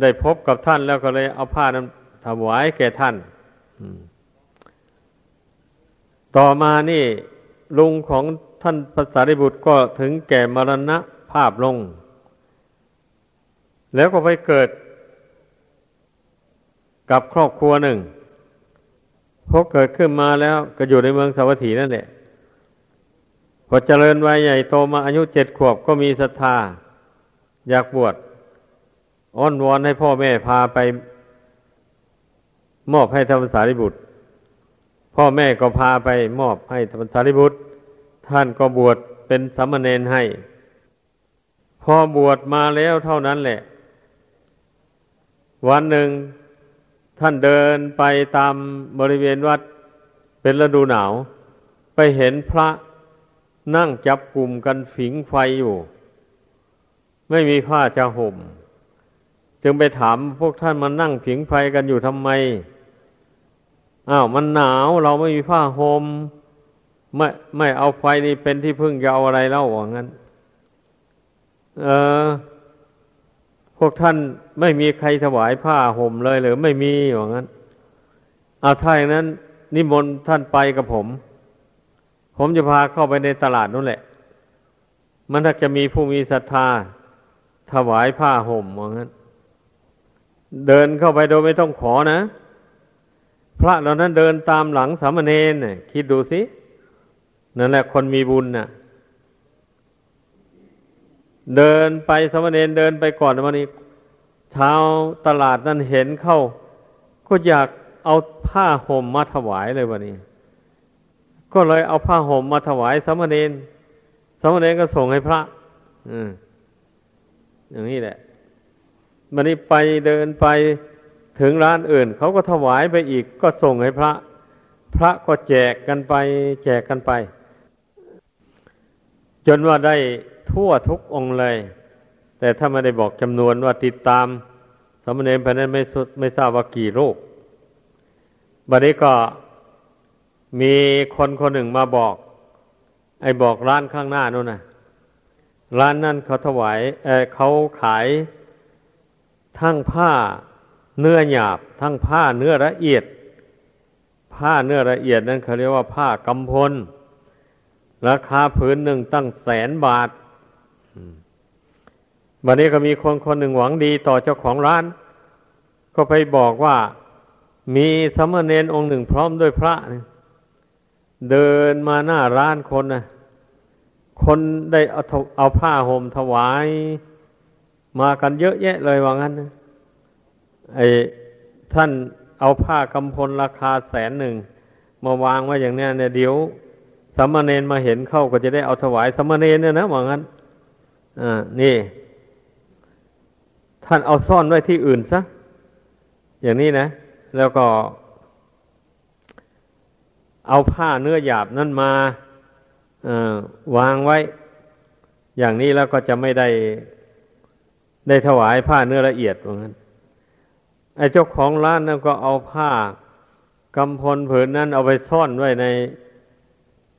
ได้พบกับท่านแล้วก็เลยเอาผ้านั้นถวายแก่ท่านต่อมานี่ ลุงของท่านภาษาริบุตรก็ถึงแก่มรณะภาพลง แล้วก็ไปเกิด กับครอบครัวหนึ่งพอเกิดขึ้นมาแล้วก็อยู่ในเมืองสาวัตถีนั่นแหละพอเจริญวัยใหญ่โตมาอายุเจ็ดขวบก็มีศรัทธา อยากบวชอ้อนวอนให้พ่อแม่พาไป มอบให้ธรรมสารีบุตร พ่อแม่ก็พาไปมอบให้ธรรมสารีบุตร ท่านก็บวชเป็นสามเณรให้ พอบวชมาแล้วเท่านั้นแหละ วันหนึ่ง ท่านเดินไปตามบริเวณวัดเป็นฤดูหนาว ไปเห็นพระนั่งจับกลุ่มกันฝิงไฟอยู่ ไม่มีผ้าจะห่ม จึงไปถามพวกท่านมานั่งผิงไฟกันอยู่ทำไมอ้าวมันหนาวเราไม่มีผ้าหม่มไม่ไม่เอาไฟนี่เป็นที่พึ่งจะเอาอะไรเล่าว่างั้น เออ พวกท่านไม่มีใครถวายผ้าห่มเลยหรือไม่มีอย่างนั้นเอาถ้าอย่างนั้น นิมนต์ท่านไปกับผม ผมจะพาเข้าไปในตลาดนั่นแหละ มันถ้าจะมีผู้มีศรัทธา ถวายผ้าห่มอย่างนั้น เดินเข้าไปโดยไม่ต้องขอนะ พระเหล่านั้นเดินตามหลังสามเณรเนี่ยคิดดูสินั่นแหละคนมีบุญน่ะ เดินไปสมณเณรเดินไปก่อนวันนี้ชาวตลาดนั้นเห็นเข้า ก็อยากเอาผ้าห่มมาถวายเลยวันนี้ ก็เลยเอาผ้าห่มมาถวายสมณเณรสมณเณรก็ส่งให้พระอืมอย่างนี้แหละมันนี้ไปเดินไปถึงร้านอื่น เขาก็ถวายไปอีก ก็ส่งให้พระ พระก็แจกกันไป แจกกันไป จนว่าได้ ทั่วทุกองค์เลย แต่ถ้าไม่ได้บอกจำนวนว่าติดตามสมณเณรภายนั้นไม่ไม่ทราบว่ากี่รูปบัดนี้ก็มีคนคนหนึ่งมาบอก ไอ้บอกร้านข้างหน้านู่นนะร้านนั่นเขาถวายเเขาขายทั้งผ้าเนื้อหยาบ ทั้งผ้าเนื้อละเอียด ผ้าเนื้อละเอียดนั้นเขาเรียกว่าผ้ากำพลราคาผืนหนึ่งตั้งแสนบาท วันนี้ก็มีคนคนหนึ่งหวังดีต่อเจ้าของร้าน ก็ไปบอกว่ามีสมณเณรองค์หนึ่งพร้อมด้วยพระ เดินมาหน้าร้านคนนะคนได้เอาเอาผ้าห่มถวาย มากันเยอะแยะเลยว่างั้นนะไอ้ท่านเอาผ้ากำพลราคาแสนหนึ่งมาวางไว้อย่างเนี้ยเนี่ยเดี๋ยวสมณเณรมาเห็นเข้าก็จะได้เอาถวายสมณเณรเนี่ยนะว่างั้น อ่า นี่ ท่านเอาซ่อนไว้ที่อื่นซะ อย่างนี้นะ แล้วก็ เอาผ้าเนื้อหยาบนั่นมาวางไว้ อย่างนี้แล้วก็จะไม่ได้ได้ถวายผ้าเนื้อละเอียดว่างั้นไอ้เจ้าของร้านนั่นก็เอาผ้ากำพลผืนนั้นเอาไปซ่อนไว้ใน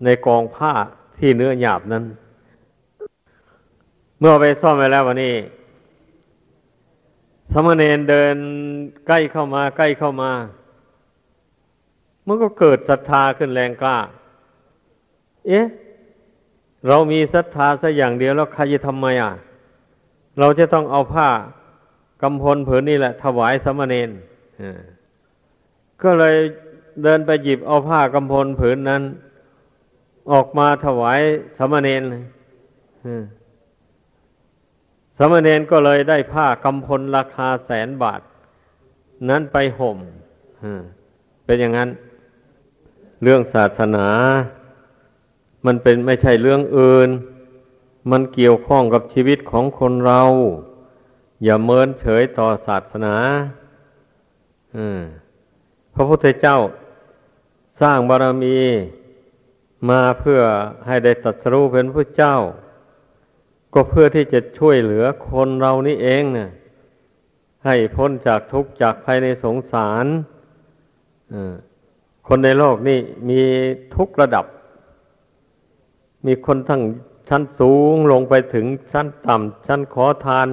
ในกองผ้าที่เนื้อหยาบนั้น เมื่อไปซ่อนไว้แล้ววันนี้ สมณเณรเดินใกล้เข้ามา ใกล้เข้ามา มันก็เกิดศรัทธาขึ้นแรงกล้า เอ๊ะ เรามีศรัทธาสักอย่างเดียวแล้วใครจะทำไมอะ เราจะต้องเอาผ้ากำพลผืนนี่แหละ ถวายสมณเณรก็เลยเดินไปหยิบเอาผ้ากำพลผืนนั้น ออกมาถวายสมณเณร สมณเณรก็เลยได้ผ้ากำพลราคาแสนบาท นั้นไปห่มเป็นอย่างนั้น เรื่องศาสนา มันเป็นไม่ใช่เรื่องอื่น มันเกี่ยวข้องกับชีวิตของคนเรา อย่าเมินเฉยต่อศาสนาพระพุทธเจ้าสร้างบารมีมาเพื่อให้ได้ตัดสู้เป็นพระเจ้า ก็เพื่อที่จะช่วยเหลือคนเรานี่เองเนะ่ยให้พ้นจากทุกข์จากภายในสงสาร คนในโลกนี่มีทุกระดับ มีคนทั้งชั้นสูงลงไปถึงชั้นต่ำชั้นขอทาน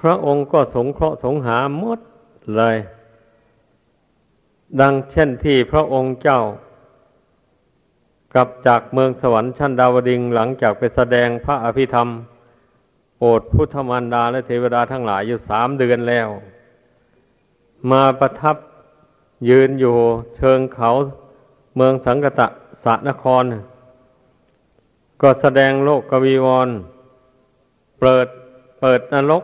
พระองค์ก็สงเคราะห์สงหาหมดเลย ดังเช่นที่พระองค์เจ้า กลับจากเมืองสวรรค์ชั้นดาวดิงหลังจากไปแสดงพระอภิธรรม โปรดพุทธมารดาและเทวดาทั้งหลายอยู่สามเดือนแล้ว มาประทับยืนอยู่เชิงเขาเมืองสังกตะสะนคร ก็แสดงโลกกวีวร เปิดเปิดนรก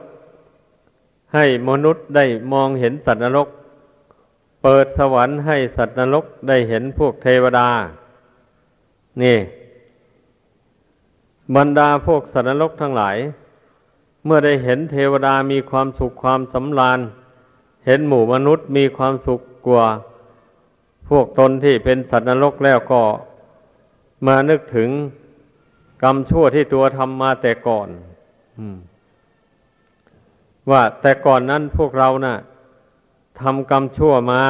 ให้มนุษย์ได้มองเห็นสัตว์นรก เปิดสวรรค์ให้สัตว์นรกได้เห็นพวกเทวดา นี่ บรรดาพวกสัตว์นรกทั้งหลาย เมื่อได้เห็นเทวดามีความสุขความสำราญ เห็นหมู่มนุษย์มีความสุขกว่า พวกตนที่เป็นสัตว์นรกแล้วก็มานึกถึงกรรมชั่วที่ตัวทำมาแต่ก่อนว่าแต่ก่อนนั้นพวกเรานะ่ะทำกรรมชั่วมา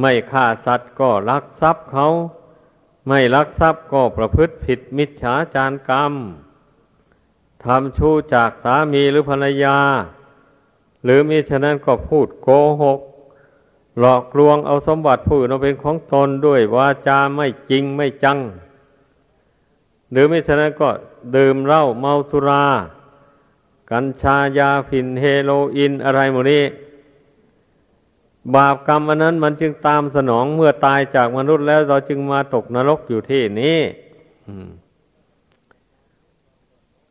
ไม่ฆ่าสัตว์ก็ลักทรัพย์เขา ไม่ลักทรัพย์ก็ประพฤติผิดมิจฉาจารกรรมทำชู้จากสามีหรือภรรยา หรือมิฉะนั้นก็พูดโกหก หลอกลวงเอาสมบัติผู้อื่นเอาเป็นของตนด้วยวาจาไม่จริงไม่จัง หรือมิฉะนั้นก็ดื่มเหล้าเมาสุรา กัญชายาฝิ่นเฮโรอีนอะไรหมดนี้ บาปกรรมอันนั้นมันจึงตามสนองเมื่อตายจากมนุษย์แล้วเราจึงมาตกนรกอยู่ที่นี้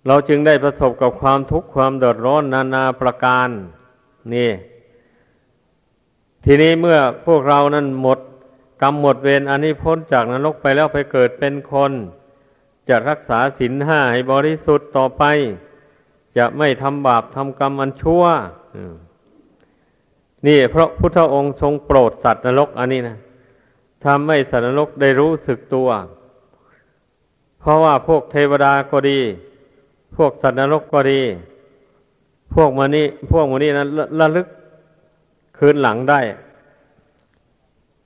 เราจึงได้ประสบกับความทุกข์ความเดือดร้อนนานาประการ นี่ ทีนี้เมื่อพวกเรานั้นหมดกรรมหมดเวรอันนี้พ้นจากนรกไปแล้วไปเกิดเป็นคน จะรักษาศีลห้าให้บริสุทธิ์ต่อไป จะไม่ทำบาปทำกรรมอันชั่ว นี่เพราะพุทธองค์ทรงโปรดสัตว์นรก อันนี้นะทำให้สัตว์นรกได้รู้สึกตัว เพราะว่าพวกเทวดาก็ดี พวกสัตว์นรกก็ดี พวกมันนี่พวกมันนี่นั้นระลึกคืนหลังได้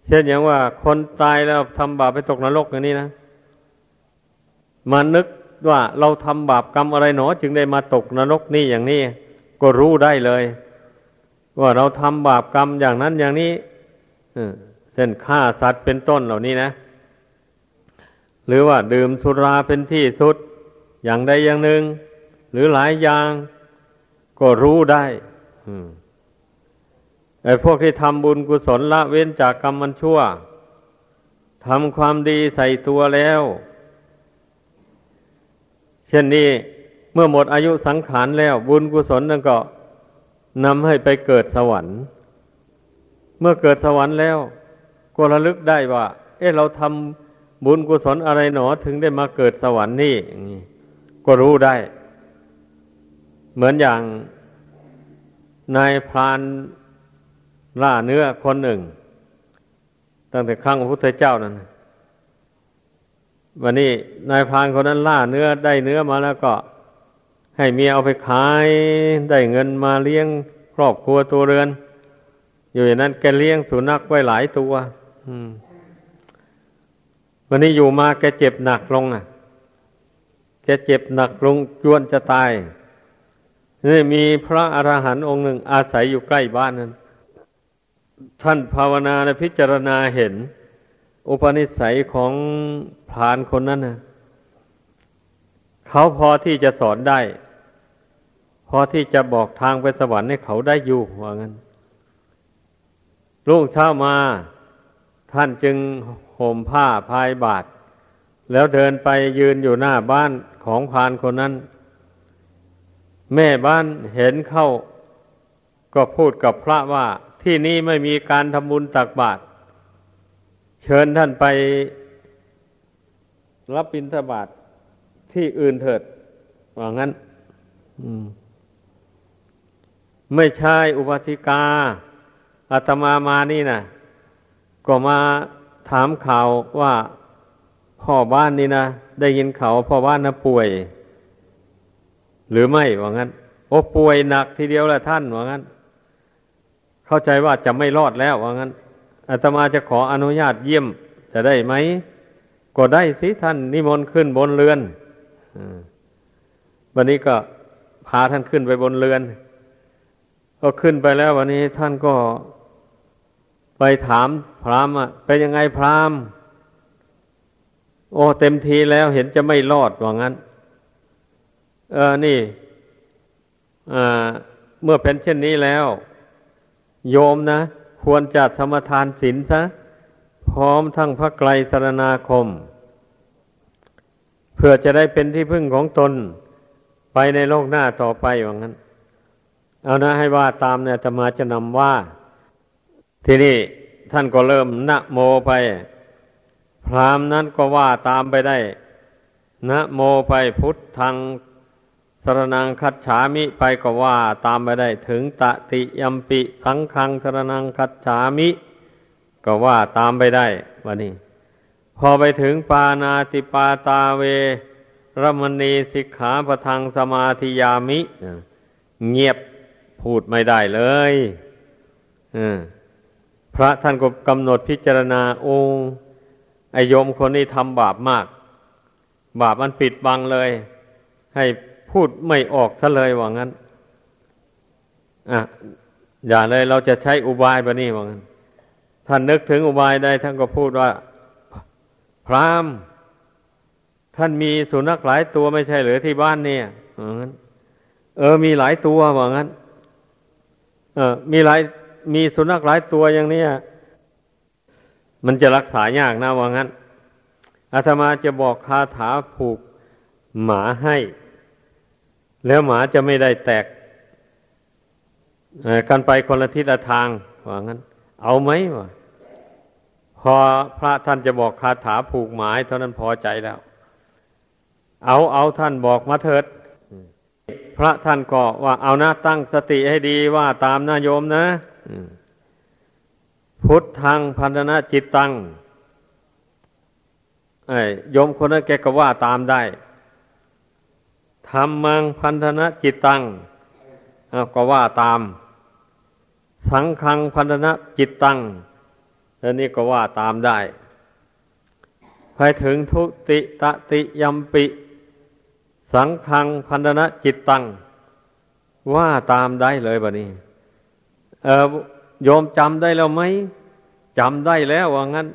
เช่นอย่างว่าคนตายแล้วทำบาปไปตกนรกอย่างนี้นะมานึกว่าเราทำบาปกรรมอะไรหนอ จึงได้มาตกนรกนี่อย่างนี้ ก็รู้ได้เลย ว่าเราทำบาปกรรมอย่างนั้นอย่างนี้เช่นฆ่าสัตว์เป็นต้นเหล่านี้นะ หรือว่าดื่มสุราเป็นที่สุด อย่างใดอย่างหนึ่ง หรือหลายอย่าง ก็รู้ได้ไอ้พวกที่ทำบุญกุศลละเว้นจากกรรมมันชั่วทำความดีใส่ตัวแล้ว เช่นนี้เมื่อหมดอายุสังขารแล้ว บุญกุศลนั่นก็ นำให้ไปเกิดสวรรค์ เมื่อเกิดสวรรค์แล้ว ก็ระลึกได้ว่า เอ๊ะเราทำบุญกุศลอะไรหนอถึงได้มาเกิดสวรรค์นี่ก็รู้ได้ เหมือนอย่างนายพรานล่าเนื้อคนหนึ่ง ตั้งแต่ครั้งพระพุทธเจ้านั้นวันนี้นายพรานคนนั้นล่าเนื้อได้เนื้อมาแล้วก็ ให้เมียเอาไปขายได้เงินมาเลี้ยงครอบครัวตัวเรือน อยู่อย่างนั้นแกเลี้ยงสุนัขไว้หลายตัววันนี้อยู่มาแกเจ็บหนักลงอะ แกเจ็บหนักลงจวนจะตายนี่มีพระอรหันต์องค์หนึ่งอาศัยอยู่ใกล้บ้านนั้น ท่านภาวนาและพิจารณาเห็น อุปนิสัยของพรานคนนั้นนะเขาพอที่จะสอนได้ พอที่จะบอกทางไปสวรรค์ให้เขาได้อยู่ว่างั้นรุ่งเช้ามาท่านจึงห่มผ้าพายบาท แล้วเดินไปยืนอยู่หน้าบ้านของพานคนนั้น แม่บ้านเห็นเข้า ก็พูดกับพระว่าที่นี่ไม่มีการทำบุญตักบาตรเชิญท่านไปรับบิณฑบาตทที่อื่นเถิดว่างั้น ไม่ใช่อุปสิกาอาตมามานี่นะก็มาถามข่าวว่าพ่อบ้านนี่นะได้ยินข่าวพ่อบ้านนะป่วย หรือไม่ว่างั้น โอ้ป่วยหนักทีเดียวแหละท่านว่างั้น เข้าใจว่าจะไม่รอดแล้วว่างั้นอาตมาจะขออนุญาตเยี่ยมจะได้ไหมก็ได้สิท่านนิมนต์ขึ้นบนเรือนวันนี้ก็พาท่านขึ้นไปบนเรือน ก็ขึ้นไปแล้ววันนี้ท่านก็ไปถามพรามอะเป็นยังไงพรามโอ้เต็มทีแล้วเห็นจะไม่รอดว่างั้น เออนี่เมื่อเป็นเช่นนี้แล้ว โยมนะ ควรจะสมทานศีลซะพร้อมทั้งพระไกรสรณาคม เพื่อจะได้เป็นที่พึ่งของตนไปในโลกหน้าต่อไปว่างั้น เอานะให้ว่าตามเนี่ยจะมาจะนำว่า ทีนี้ท่านก็เริ่มนะโมไป พรามนั้นก็ว่าตามไปได้นะโมไปพุทธังสรนังคัจฉามิไปก็ว่า ตามไปได้ถึงตติยัมปิสังขังสรนังคัจฉามิ ก็ว่าตามไปได้วันนี้ พอไปถึงปานาติปาตาเวรมณีสิกขาปทังสมาธิยามิ เงียบ พูดไม่ได้เลยพระท่านก็กำหนดพิจารณาองค์ไอยมคนนี้ทำบาปมาก บาปมันปิดบังเลย ให้พูดไม่ออกซะเลยว่างั้นอะอย่าเลยเราจะใช้อุบายแบบนี้ว่างั้นท่านนึกถึงอุบายได้ท่านก็พูดว่า พรามท่านมีสุนัขหลายตัวไม่ใช่หรือที่บ้านเนี่ยว่างั้นเออมีหลายตัวว่างั้น มีหลายมีสุนัขหลายตัวอย่างนี้มันจะรักษายากนะว่างั้นอาตมาจะบอกคาถาผูกหมาให้ แล้วหมาจะไม่ได้แตกกันไปคนละทิศละทางว่างั้น เอาไหมวะพอพระท่านจะบอกคาถาผูกหมายเท่านั้นพอใจแล้ว เอาเอาท่านบอกมาเถิด พระท่านก็ว่าเอานะตั้งสติให้ดีว่าตามนาโยมนะพุทธังพันธนะจิตตังไอ้โยมคนนั้นแกก็ว่าตามได้ธรรมังพันธนะจิตตังก็ว่าตาม สังขังพันธนะจิตตังอันนี้ก็ว่าตามได้ ไปถึงทุติตติยัมปิ สังขังพันธนะจิตตัง ว่าตามได้เลยบะนี้ เออโยมจำได้แล้วไหมจำได้แล้วว่างั้น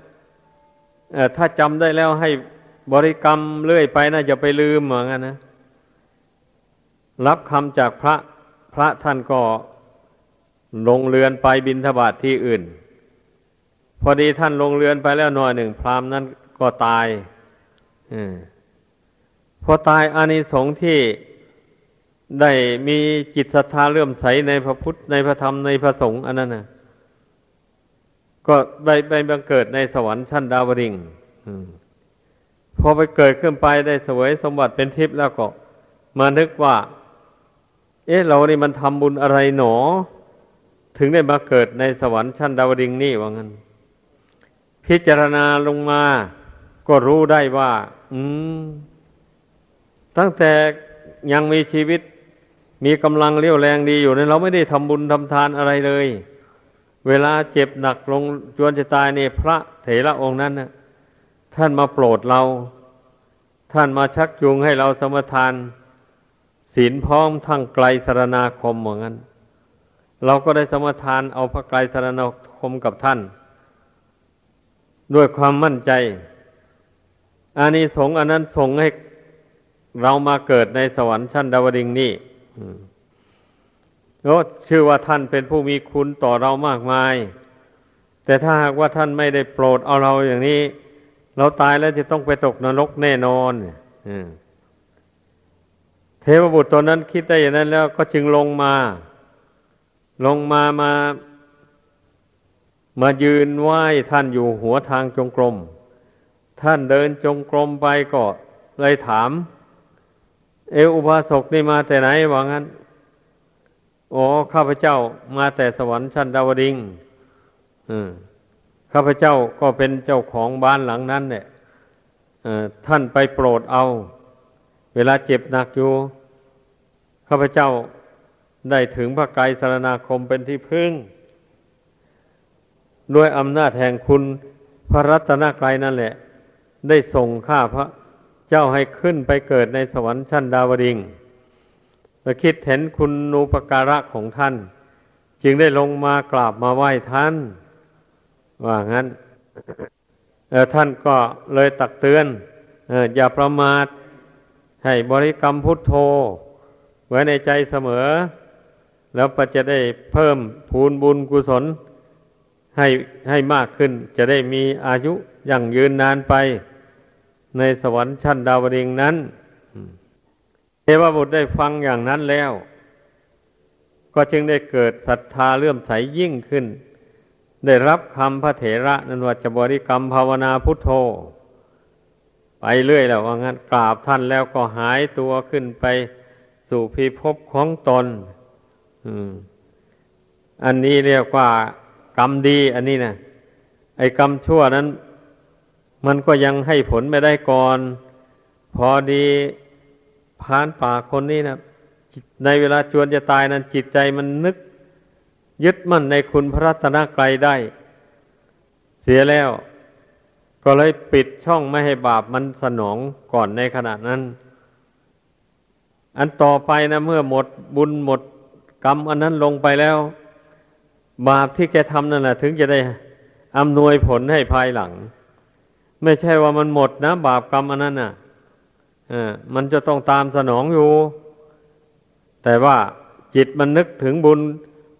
ถ้าจำได้แล้วให้บริกรรมเรื่อยไปนะอย่าไปลืมเหมือนกันนะ รับคำจากพระพระท่านก็ลงเรือนไปบินทบาทที่อื่น พอดีท่านลงเรือนไปแล้วหน่อยหนึ่งพรามนั้นก็ตายอ พอตายอานิสงส์ที่ได้มีจิตศรัทธาเลื่อมใสในพระพุทธในพระธรรมในพระสงฆ์อันนั้นนะก็ไปไปบังเกิดในสวรรค์ชั้นดาวดิงพอไปเกิดขึ้นไปได้สวยสมบัติเป็นทิพย์แล้วก็มานึกว่า เอ๊ะเรานี่มันทำบุญอะไรหนอ ถึงได้มาเกิดในสวรรค์ชั้นดาวดิงนี่ว่างั้น พิจารณาลงมา ก็รู้ได้ว่า อืม ตั้งแต่ยังมีชีวิตมีกำลังเรี่ยวแรงดีอยู่เนั้นเราไม่ได้ทำบุญทำทานอะไรเลย เวลาเจ็บหนักลงจวนจะตายเนี่ยพระเถระองค์นั้นนะท่านมาโปรดเรา ท่านมาชักจูงให้เราสมทาน ศีลพร้อมทั้งไกลสารนาคมเหมือนกันเราก็ได้สมทานเอาพระไกลสารนาคมกับท่าน ด้วยความมั่นใจอานิสงส์อันนั้นส่งให้ เรามาเกิดในสวรรค์ชั้นดาวดิงนี่ก็ชื่อว่าท่านเป็นผู้มีคุณต่อเรามากมาย แต่ถ้าหากว่าท่านไม่ได้โปรดเอาเราอย่างนี้ เราตายแล้วจะต้องไปตกนรกแน่นอนเทวบุตรตนนั้นคิดได้อย่างนั้นแล้วก็จึงลงมา ลงมามา มายืนไหว้ท่านอยู่หัวทางจงกรม ท่านเดินจงกรมไปก็เลยถาม เออุบาสกนี่มาแต่ไหนว่างั้น โอ้ข้าพเจ้ามาแต่สวรรค์ชั้นดาวดิงข้าพเจ้าก็เป็นเจ้าของบ้านหลังนั้นเนี่ยท่านไปโปรดเอา เวลาเจ็บหนักอยู่ ข้าพเจ้าได้ถึงพระไกรสารนาคมเป็นที่พึ่ง ด้วยอำนาจแห่งคุณพระรัตนกรายนั่นแหละ ได้ส่งข้าพระ จ้าให้ขึ้นไปเกิดในสวรรค์ชั้นดาวดิงและคิดเห็นคุณูปการะของท่าน จึงได้ลงมากราบมาไหว้ท่าน ว่างั้นท่านก็เลยตักเตือนอย่าประมาท ให้บริกรรมพุทโธ ไว้ในใจเสมอ แล้วก็จะได้เพิ่มพูนบุญกุศล ให้ให้มากขึ้น จะได้มีอายุยั่งยืนนานไป ในสวรรค์ชั้นดาวดึงนั้นเทวบุตรได้ฟังอย่างนั้นแล้ว ก็จึงได้เกิดศรัทธาเลื่อมใสยิ่งขึ้น ได้รับคำพระเถระนันว่าจบริกรรมภาวนาพุทโธ ไปเรื่อยแล้วว่างั้นกราบท่านแล้วก็หายตัวขึ้นไปสู่พิภพของตนอันนี้เรียกว่ากรรมดี อันนี้นะไอ้กรรมชั่วนั้น มันก็ยังให้ผลไม่ได้ก่อน พอดีพานป่าคนนี้นะในเวลาจวนจะตายนั้นจิตใจมันนึก ยึดมั่นในคุณพระรัตนกรัยได้ เสียแล้ว ก็เลยปิดช่องไม่ให้บาปมันสนองก่อนในขณะนั้น อันต่อไปนะเมื่อหมดบุญหมดกรรมอันนั้นลงไปแล้ว บาปที่แกทำนั่นแหละถึงจะได้อำนวยผลให้ภายหลัง ไม่ใช่ว่ามันหมดนะ บาปกรรมอันนั้นน่ะมันจะต้องตามสนองอยู่ แต่ว่าจิตมันนึกถึงบุญ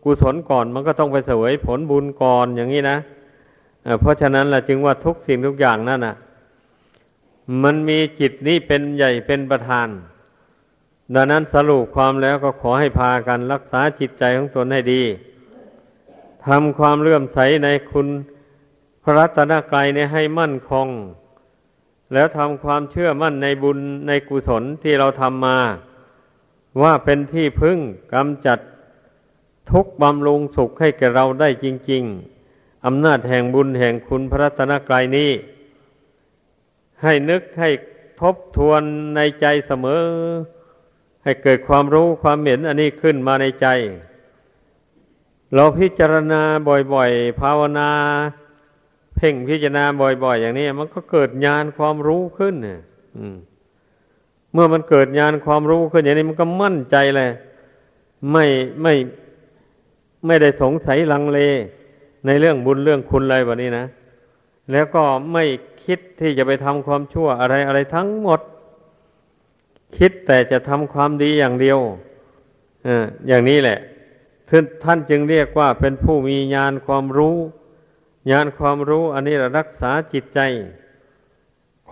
กุศลก่อน มันก็ต้องไปเสวยผลบุญก่อนอย่างนี้นะเพราะฉะนั้นแหละจึงว่าทุกสิ่งทุกอย่างนั่นน่ะ มันมีจิตนี้เป็นใหญ่เป็นประธาน ดังนั้นสรุปความแล้วก็ขอให้พากันรักษาจิตใจของตนให้ดีทำความเลื่อมใสในคุณ พระรัตนกรัยเนี่ยให้มั่นคง แล้วทำความเชื่อมั่นในบุญในกุศลที่เราทำมา ว่าเป็นที่พึ่งกำจัดทุกบำรุงสุขให้แก่เราได้จริง ๆอำนาจแห่งบุญแห่งคุณพระรัตนกรายนี้ ให้นึกให้ทบทวนในใจเสมอ ให้เกิดความรู้ความเห็นอันนี้ขึ้นมาในใจ เราพิจารณาบ่อยๆ ภาวนา เพ่งพิจารณาบ่อย ๆ อย่างนี้มันก็เกิดญาณความรู้ขึ้นเนี่ยเมื่อมันเกิดญาณความรู้ขึ้น อย่างนี้มันก็มั่นใจเลย ไม่ไม่ไม่ได้สงสัยลังเล ในเรื่องบุญเรื่องคุณอะไรแบบนี้นะแล้วก็ไม่คิดที่จะไปทำความชั่วอะไรอะไรทั้งหมด คิดแต่จะทำความดีอย่างเดียวออย่างนี้แหละท่านจึงเรียกว่าเป็นผู้มีญาณความรู้ ญาณความรู้อันนี้รักษาจิตใจ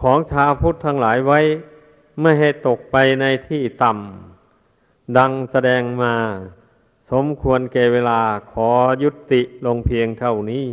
ของชาวพุทธทั้งหลายไว้ ไม่ให้ตกไปในที่ต่ำดังแสดงมา สมควรแก่เวลาขอยุติลงเพียงเท่านี้